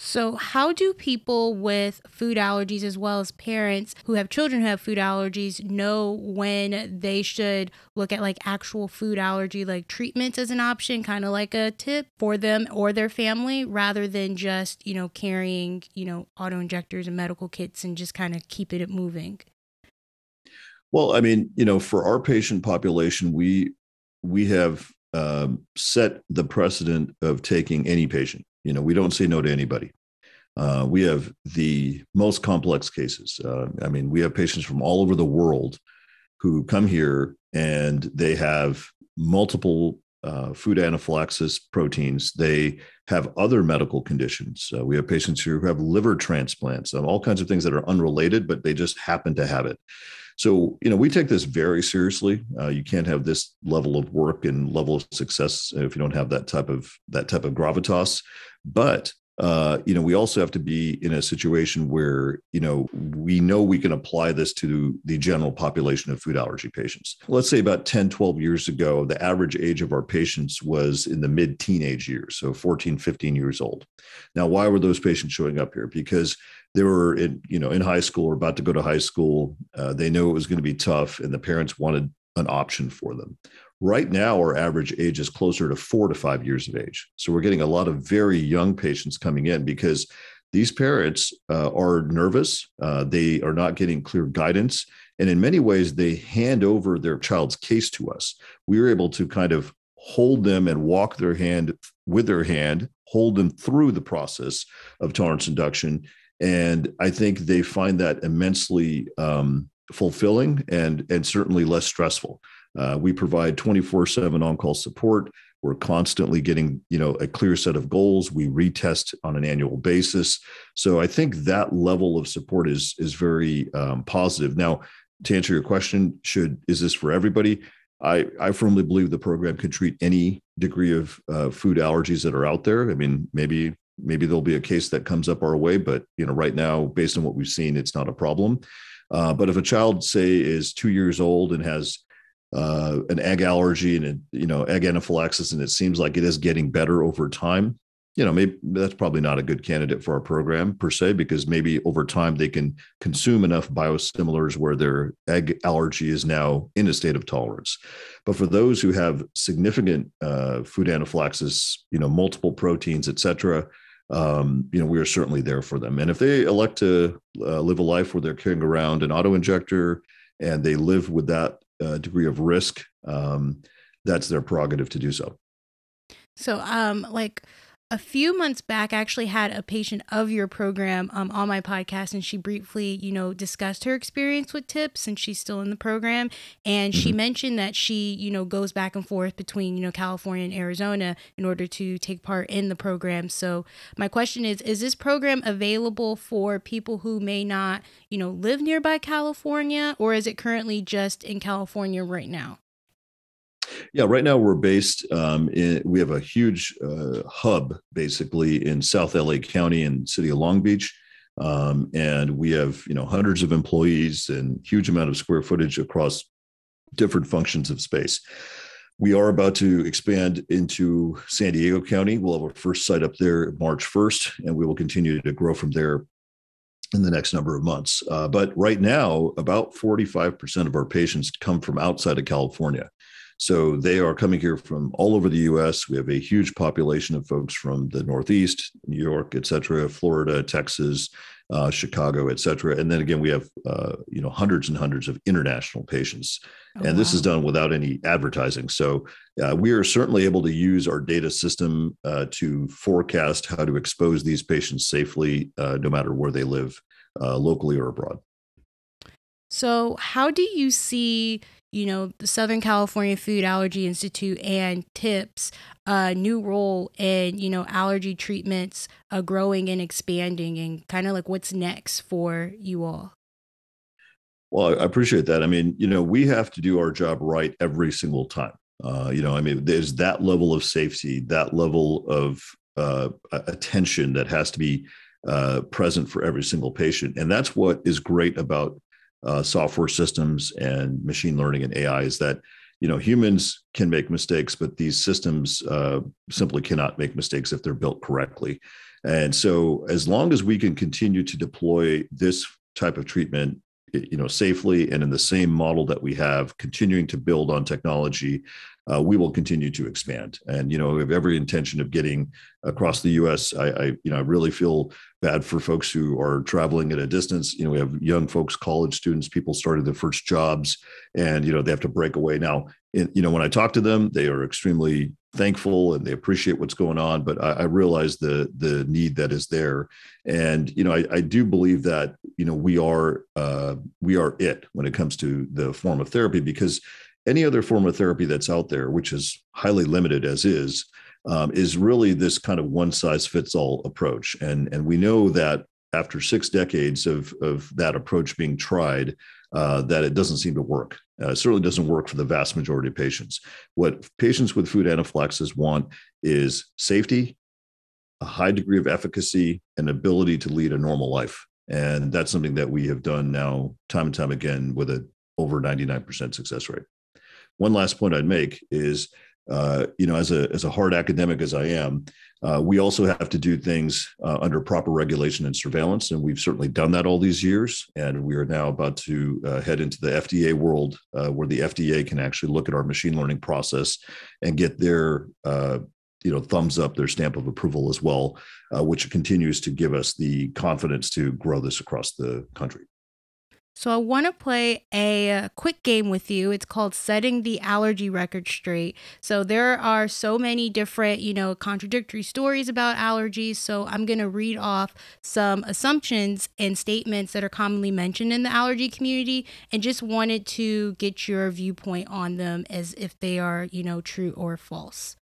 So, how do people with food allergies, as well as parents who have children who have food allergies, know when they should look at like actual food allergy like treatments as an option, kind of like a tip for them or their family, rather than just, you know, carrying, you know, auto injectors and medical kits and just kind of keeping it moving? Well, I mean, you know, for our patient population, we we have um, set the precedent of taking any patient you know, we don't say no to anybody. Uh, we have the most complex cases. Uh, I mean, we have patients from all over the world who come here and they have multiple uh, food anaphylaxis proteins. They have other medical conditions. Uh, we have patients who have liver transplants, and all kinds of things that are unrelated, but they just happen to have it. So, you know, we take this very seriously. Uh, you can't have this level of work and level of success if you don't have that type of that type of gravitas. But uh, you know, we also have to be in a situation where, you know, we know we can apply this to the general population of food allergy patients. Let's say about 10, 12 years ago, the average age of our patients was in the mid teenage years, so 14, 15 years old. Now, why were those patients showing up here? Because they were in, you know, in high school or about to go to high school. Uh, they know it was going to be tough, and the parents wanted an option for them. Right now, our average age is closer to four to five years of age. So we're getting a lot of very young patients coming in because these parents uh, are nervous. Uh, they are not getting clear guidance. And in many ways, they hand over their child's case to us. We are able to kind of hold them and walk their hand with their hand, hold them through the process of tolerance induction. And I think they find that immensely um, fulfilling and, and certainly less stressful. Uh, we provide 24 7 on call support. We're constantly getting, you know, a clear set of goals. We retest on an annual basis. So I think that level of support is is very um, positive. Now, to answer your question, should is this for everybody? I, I firmly believe the program can treat any degree of uh, food allergies that are out there. I mean, maybe maybe there'll be a case that comes up our way, but you know, right now, based on what we've seen, it's not a problem. Uh, but if a child, say, is two years old and has uh, an egg allergy and you know egg anaphylaxis, and it seems like it is getting better over time, you know, maybe that's probably not a good candidate for our program per se, because maybe over time they can consume enough biosimilars where their egg allergy is now in a state of tolerance. But for those who have significant uh, food anaphylaxis, you know, multiple proteins, et cetera, um, you know, we are certainly there for them. And if they elect to uh, live a life where they're carrying around an auto injector and they live with that uh, degree of risk, um, that's their prerogative to do so. So, um, like, a few months back, I actually had a patient of your program um, on my podcast, and she briefly, you know, discussed her experience with tips, and she's still in the program. And mm-hmm. she mentioned that she, you know, goes back and forth between, you know, California and Arizona in order to take part in the program. So my question is: Is this program available for people who may not, you know, live nearby California, or is it currently just in California right now? Yeah, right now we're based um, in, we have a huge uh, hub basically in South LA County and city of Long Beach. Um, and we have, you know, hundreds of employees and huge amount of square footage across different functions of space. We are about to expand into San Diego County. We'll have our first site up there March 1st, and we will continue to grow from there in the next number of months. Uh, but right now, about 45% of our patients come from outside of California. So they are coming here from all over the U.S. We have a huge population of folks from the Northeast, New York, et cetera, Florida, Texas, uh, Chicago, et cetera. And then again, we have uh, you know hundreds and hundreds of international patients, oh, and wow. this is done without any advertising. So uh, we are certainly able to use our data system uh, to forecast how to expose these patients safely, uh, no matter where they live, uh, locally or abroad. So, how do you see you know, the Southern California Food Allergy Institute and TIPS a new role in, you know, allergy treatments uh, growing and expanding and kind of like what's next for you all? Well, I appreciate that. I mean, you know, we have to do our job right every single time. Uh, you know, I mean, there's that level of safety, that level of uh, attention that has to be uh, present for every single patient. And that's what is great about uh, software systems and machine learning and AI is that you know humans can make mistakes, but these systems uh, simply cannot make mistakes if they're built correctly. And so, as long as we can continue to deploy this type of treatment you know safely and in the same model that we have continuing to build on technology uh, we will continue to expand. And you know we have every intention of getting across the us I, I, you know i really feel bad for folks who are traveling at a distance. You know we have young folks college students people started their first jobs and you know they have to break away. Now you know when i talk to them they are extremely thankful and they appreciate what's going on but i, I realize the the need that is there. And you know I, I do believe that you know we are uh, we are it when it comes to the form of therapy because any other form of therapy that's out there which is highly limited as is um, is really this kind of one size fits all approach and and we know that after six decades of of that approach being tried uh, that it doesn't seem to work. Uh, it certainly doesn't work for the vast majority of patients. What patients with food anaphylaxis want is safety, a high degree of efficacy, and ability to lead a normal life. And that's something that we have done now time and time again with a over 99% success rate. One last point I'd make is, uh, you know, as a as a hard academic as I am, uh, we also have to do things uh, under proper regulation and surveillance, and we've certainly done that all these years. And we are now about to uh, head into the FDA world, uh, where the FDA can actually look at our machine learning process and get their uh, you know thumbs up, their stamp of approval as well, which continues to give us the confidence to grow this across the country. So I want to play a uh, quick game with you. It's called Setting the Allergy Record Straight. So there are so many different, you know, contradictory stories about allergies. So I'm going to read off some assumptions and statements that are commonly mentioned in the allergy community and just wanted to get your viewpoint on them as if they are, you know, true or false.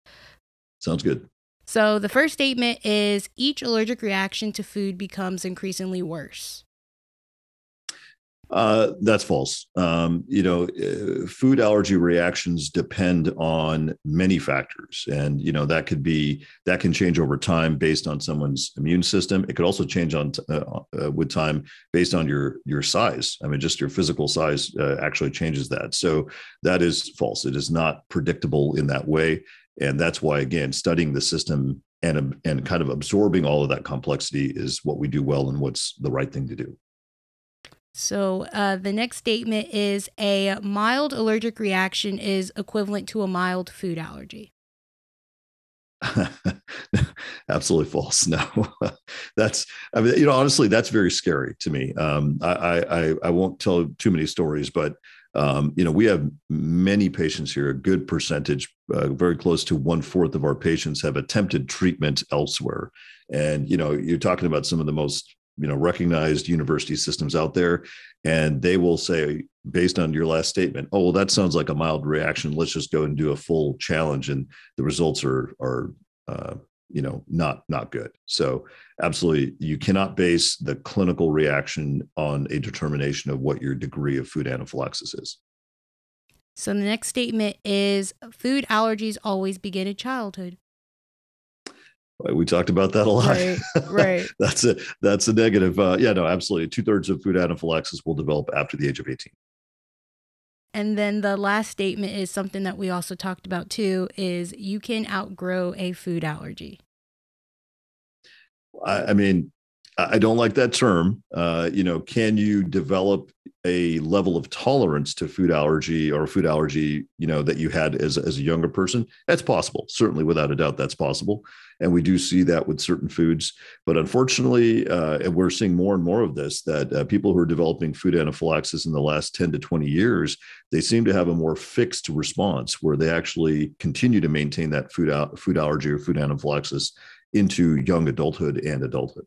Sounds good. So the first statement is each allergic reaction to food becomes increasingly worse. Uh, that's false. Um, you know, uh, food allergy reactions depend on many factors, and you know that could be that can change over time based on someone's immune system. It could also change on uh, uh, with time based on your your size. I mean, just your physical size uh, actually changes that. So that is false. It is not predictable in that way, and that's why again studying the system and and kind of absorbing all of that complexity is what we do well and what's the right thing to do. So uh, the next statement is a mild allergic reaction is equivalent to a mild food allergy. Absolutely false. No, that's I mean, you know, honestly, that's very scary to me. Um, I, I I won't tell too many stories, but um, you know, we have many patients here. A good percentage, uh, very close to one fourth of our patients, have attempted treatment elsewhere. And you know, you're talking about some of the most you know recognized university systems out there and they will say based on your last statement oh well that sounds like a mild reaction. Let's just go and do a full challenge and the results are are uh, you know not not good. So absolutely you cannot base the clinical reaction on a determination of what your degree of food anaphylaxis is. So the next statement is food allergies always begin in childhood we talked about that a lot. Right. right. that's a that's a negative. Uh, yeah, no, absolutely. Two thirds of food anaphylaxis will develop after the age of eighteen. And then the last statement is something that we also talked about too: is you can outgrow a food allergy. I, I mean, I don't like that term. Uh, you know, can you develop a level of tolerance to food allergy or food allergy, you know, that you had as, as a younger person? That's possible. Certainly, without a doubt, that's possible. And we do see that with certain foods. But unfortunately, uh, we're seeing more and more of this, that uh, people who are developing food anaphylaxis in the last 10 to 20 years, they seem to have a more fixed response where they actually continue to maintain that food, food allergy or food anaphylaxis into young adulthood and adulthood.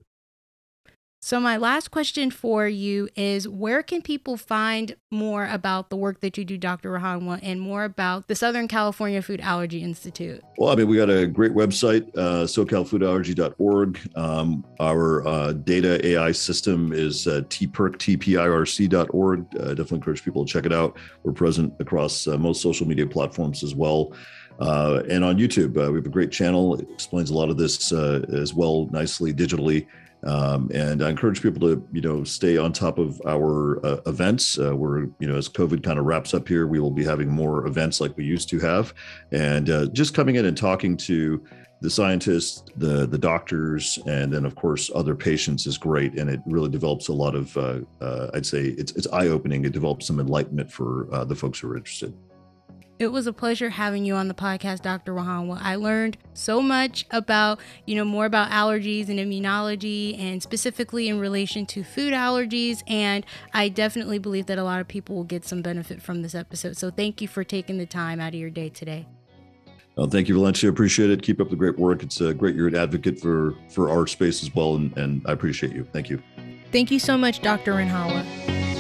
So, my last question for you is where can people find more about the work that you do, Dr. Randhawa, and more about the Southern California Food Allergy Institute? Well, I mean, we got a great website, uh, socalfoodallergy.org. Um, our uh, data AI system is uh, tpirc, tpirc.org. Uh, definitely encourage people to check it out. We're present across uh, most social media platforms as well. Uh, and on YouTube, uh, we have a great channel. It explains a lot of this uh, as well nicely digitally. Um, and I encourage people to, you know, stay on top of our uh, events. Uh, we're, you know, as COVID kind of wraps up here, we will be having more events like we used to have, and uh, just coming in and talking to the scientists, the the doctors, and then of course other patients is great, and it really develops a lot of, uh, uh, I'd say, it's it's eye opening. It develops some enlightenment for uh, the folks who are interested. It was a pleasure having you on the podcast, Dr. Randhawa. I learned so much about, you know, more about allergies and immunology and specifically in relation to food allergies. And I definitely believe that a lot of people will get some benefit from this episode. So thank you for taking the time out of your day today. Well, thank you, Valencia. Appreciate it. Keep up the great work. It's a great you're an advocate for for our space as well, and, and I appreciate you. Thank you. Thank you so much, Dr. Randhawa.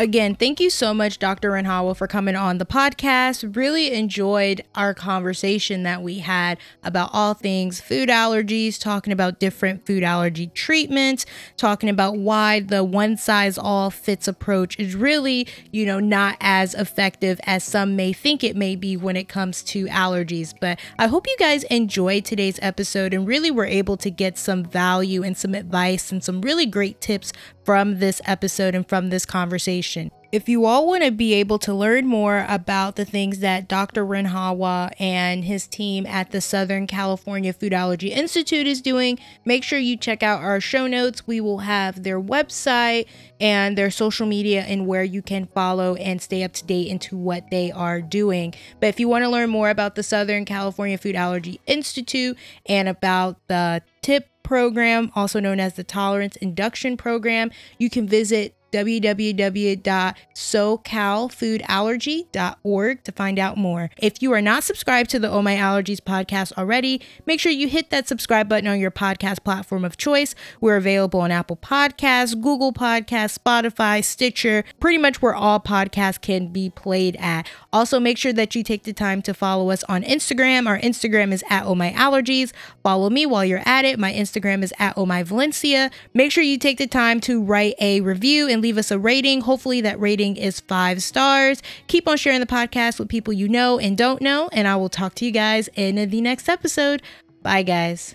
Again, thank you so much, Dr. Randhawa, for coming on the podcast. Really enjoyed our conversation that we had about all things food allergies, talking about different food allergy treatments, talking about why the one size all fits approach is really, you know, not as effective as some may think it may be when it comes to allergies. But I hope you guys enjoyed today's episode and really were able to get some value and some advice and some really great tips from this episode and from this conversation. If you all want to be able to learn more about the things that Dr. Randhawa and his team at the Southern California Food Allergy Institute is doing, make sure you check out our show notes. We will have their website and their social media and where you can follow and stay up to date into what they are doing. But if you want to learn more about the Southern California Food Allergy Institute and about the TIP program, also known as the Tolerance Induction Program, you can visit www.socalfoodallergy.org to find out more. If you are not subscribed to the Oh My Allergies podcast already, make sure you hit that subscribe button on your podcast platform of choice. We're available on Apple Podcasts, Google Podcasts, Spotify, Stitcher, pretty much where all podcasts can be played at. Also, make sure that you take the time to follow us on Instagram. Our Instagram is at Oh My Allergies. Follow me while you're at it. My Instagram is at Oh My Valencia. Make sure you take the time to write a review and leave us a rating. Hopefully, that rating is five stars. Keep on sharing the podcast with people you know and don't know. And I will talk to you guys in the next episode. Bye, guys.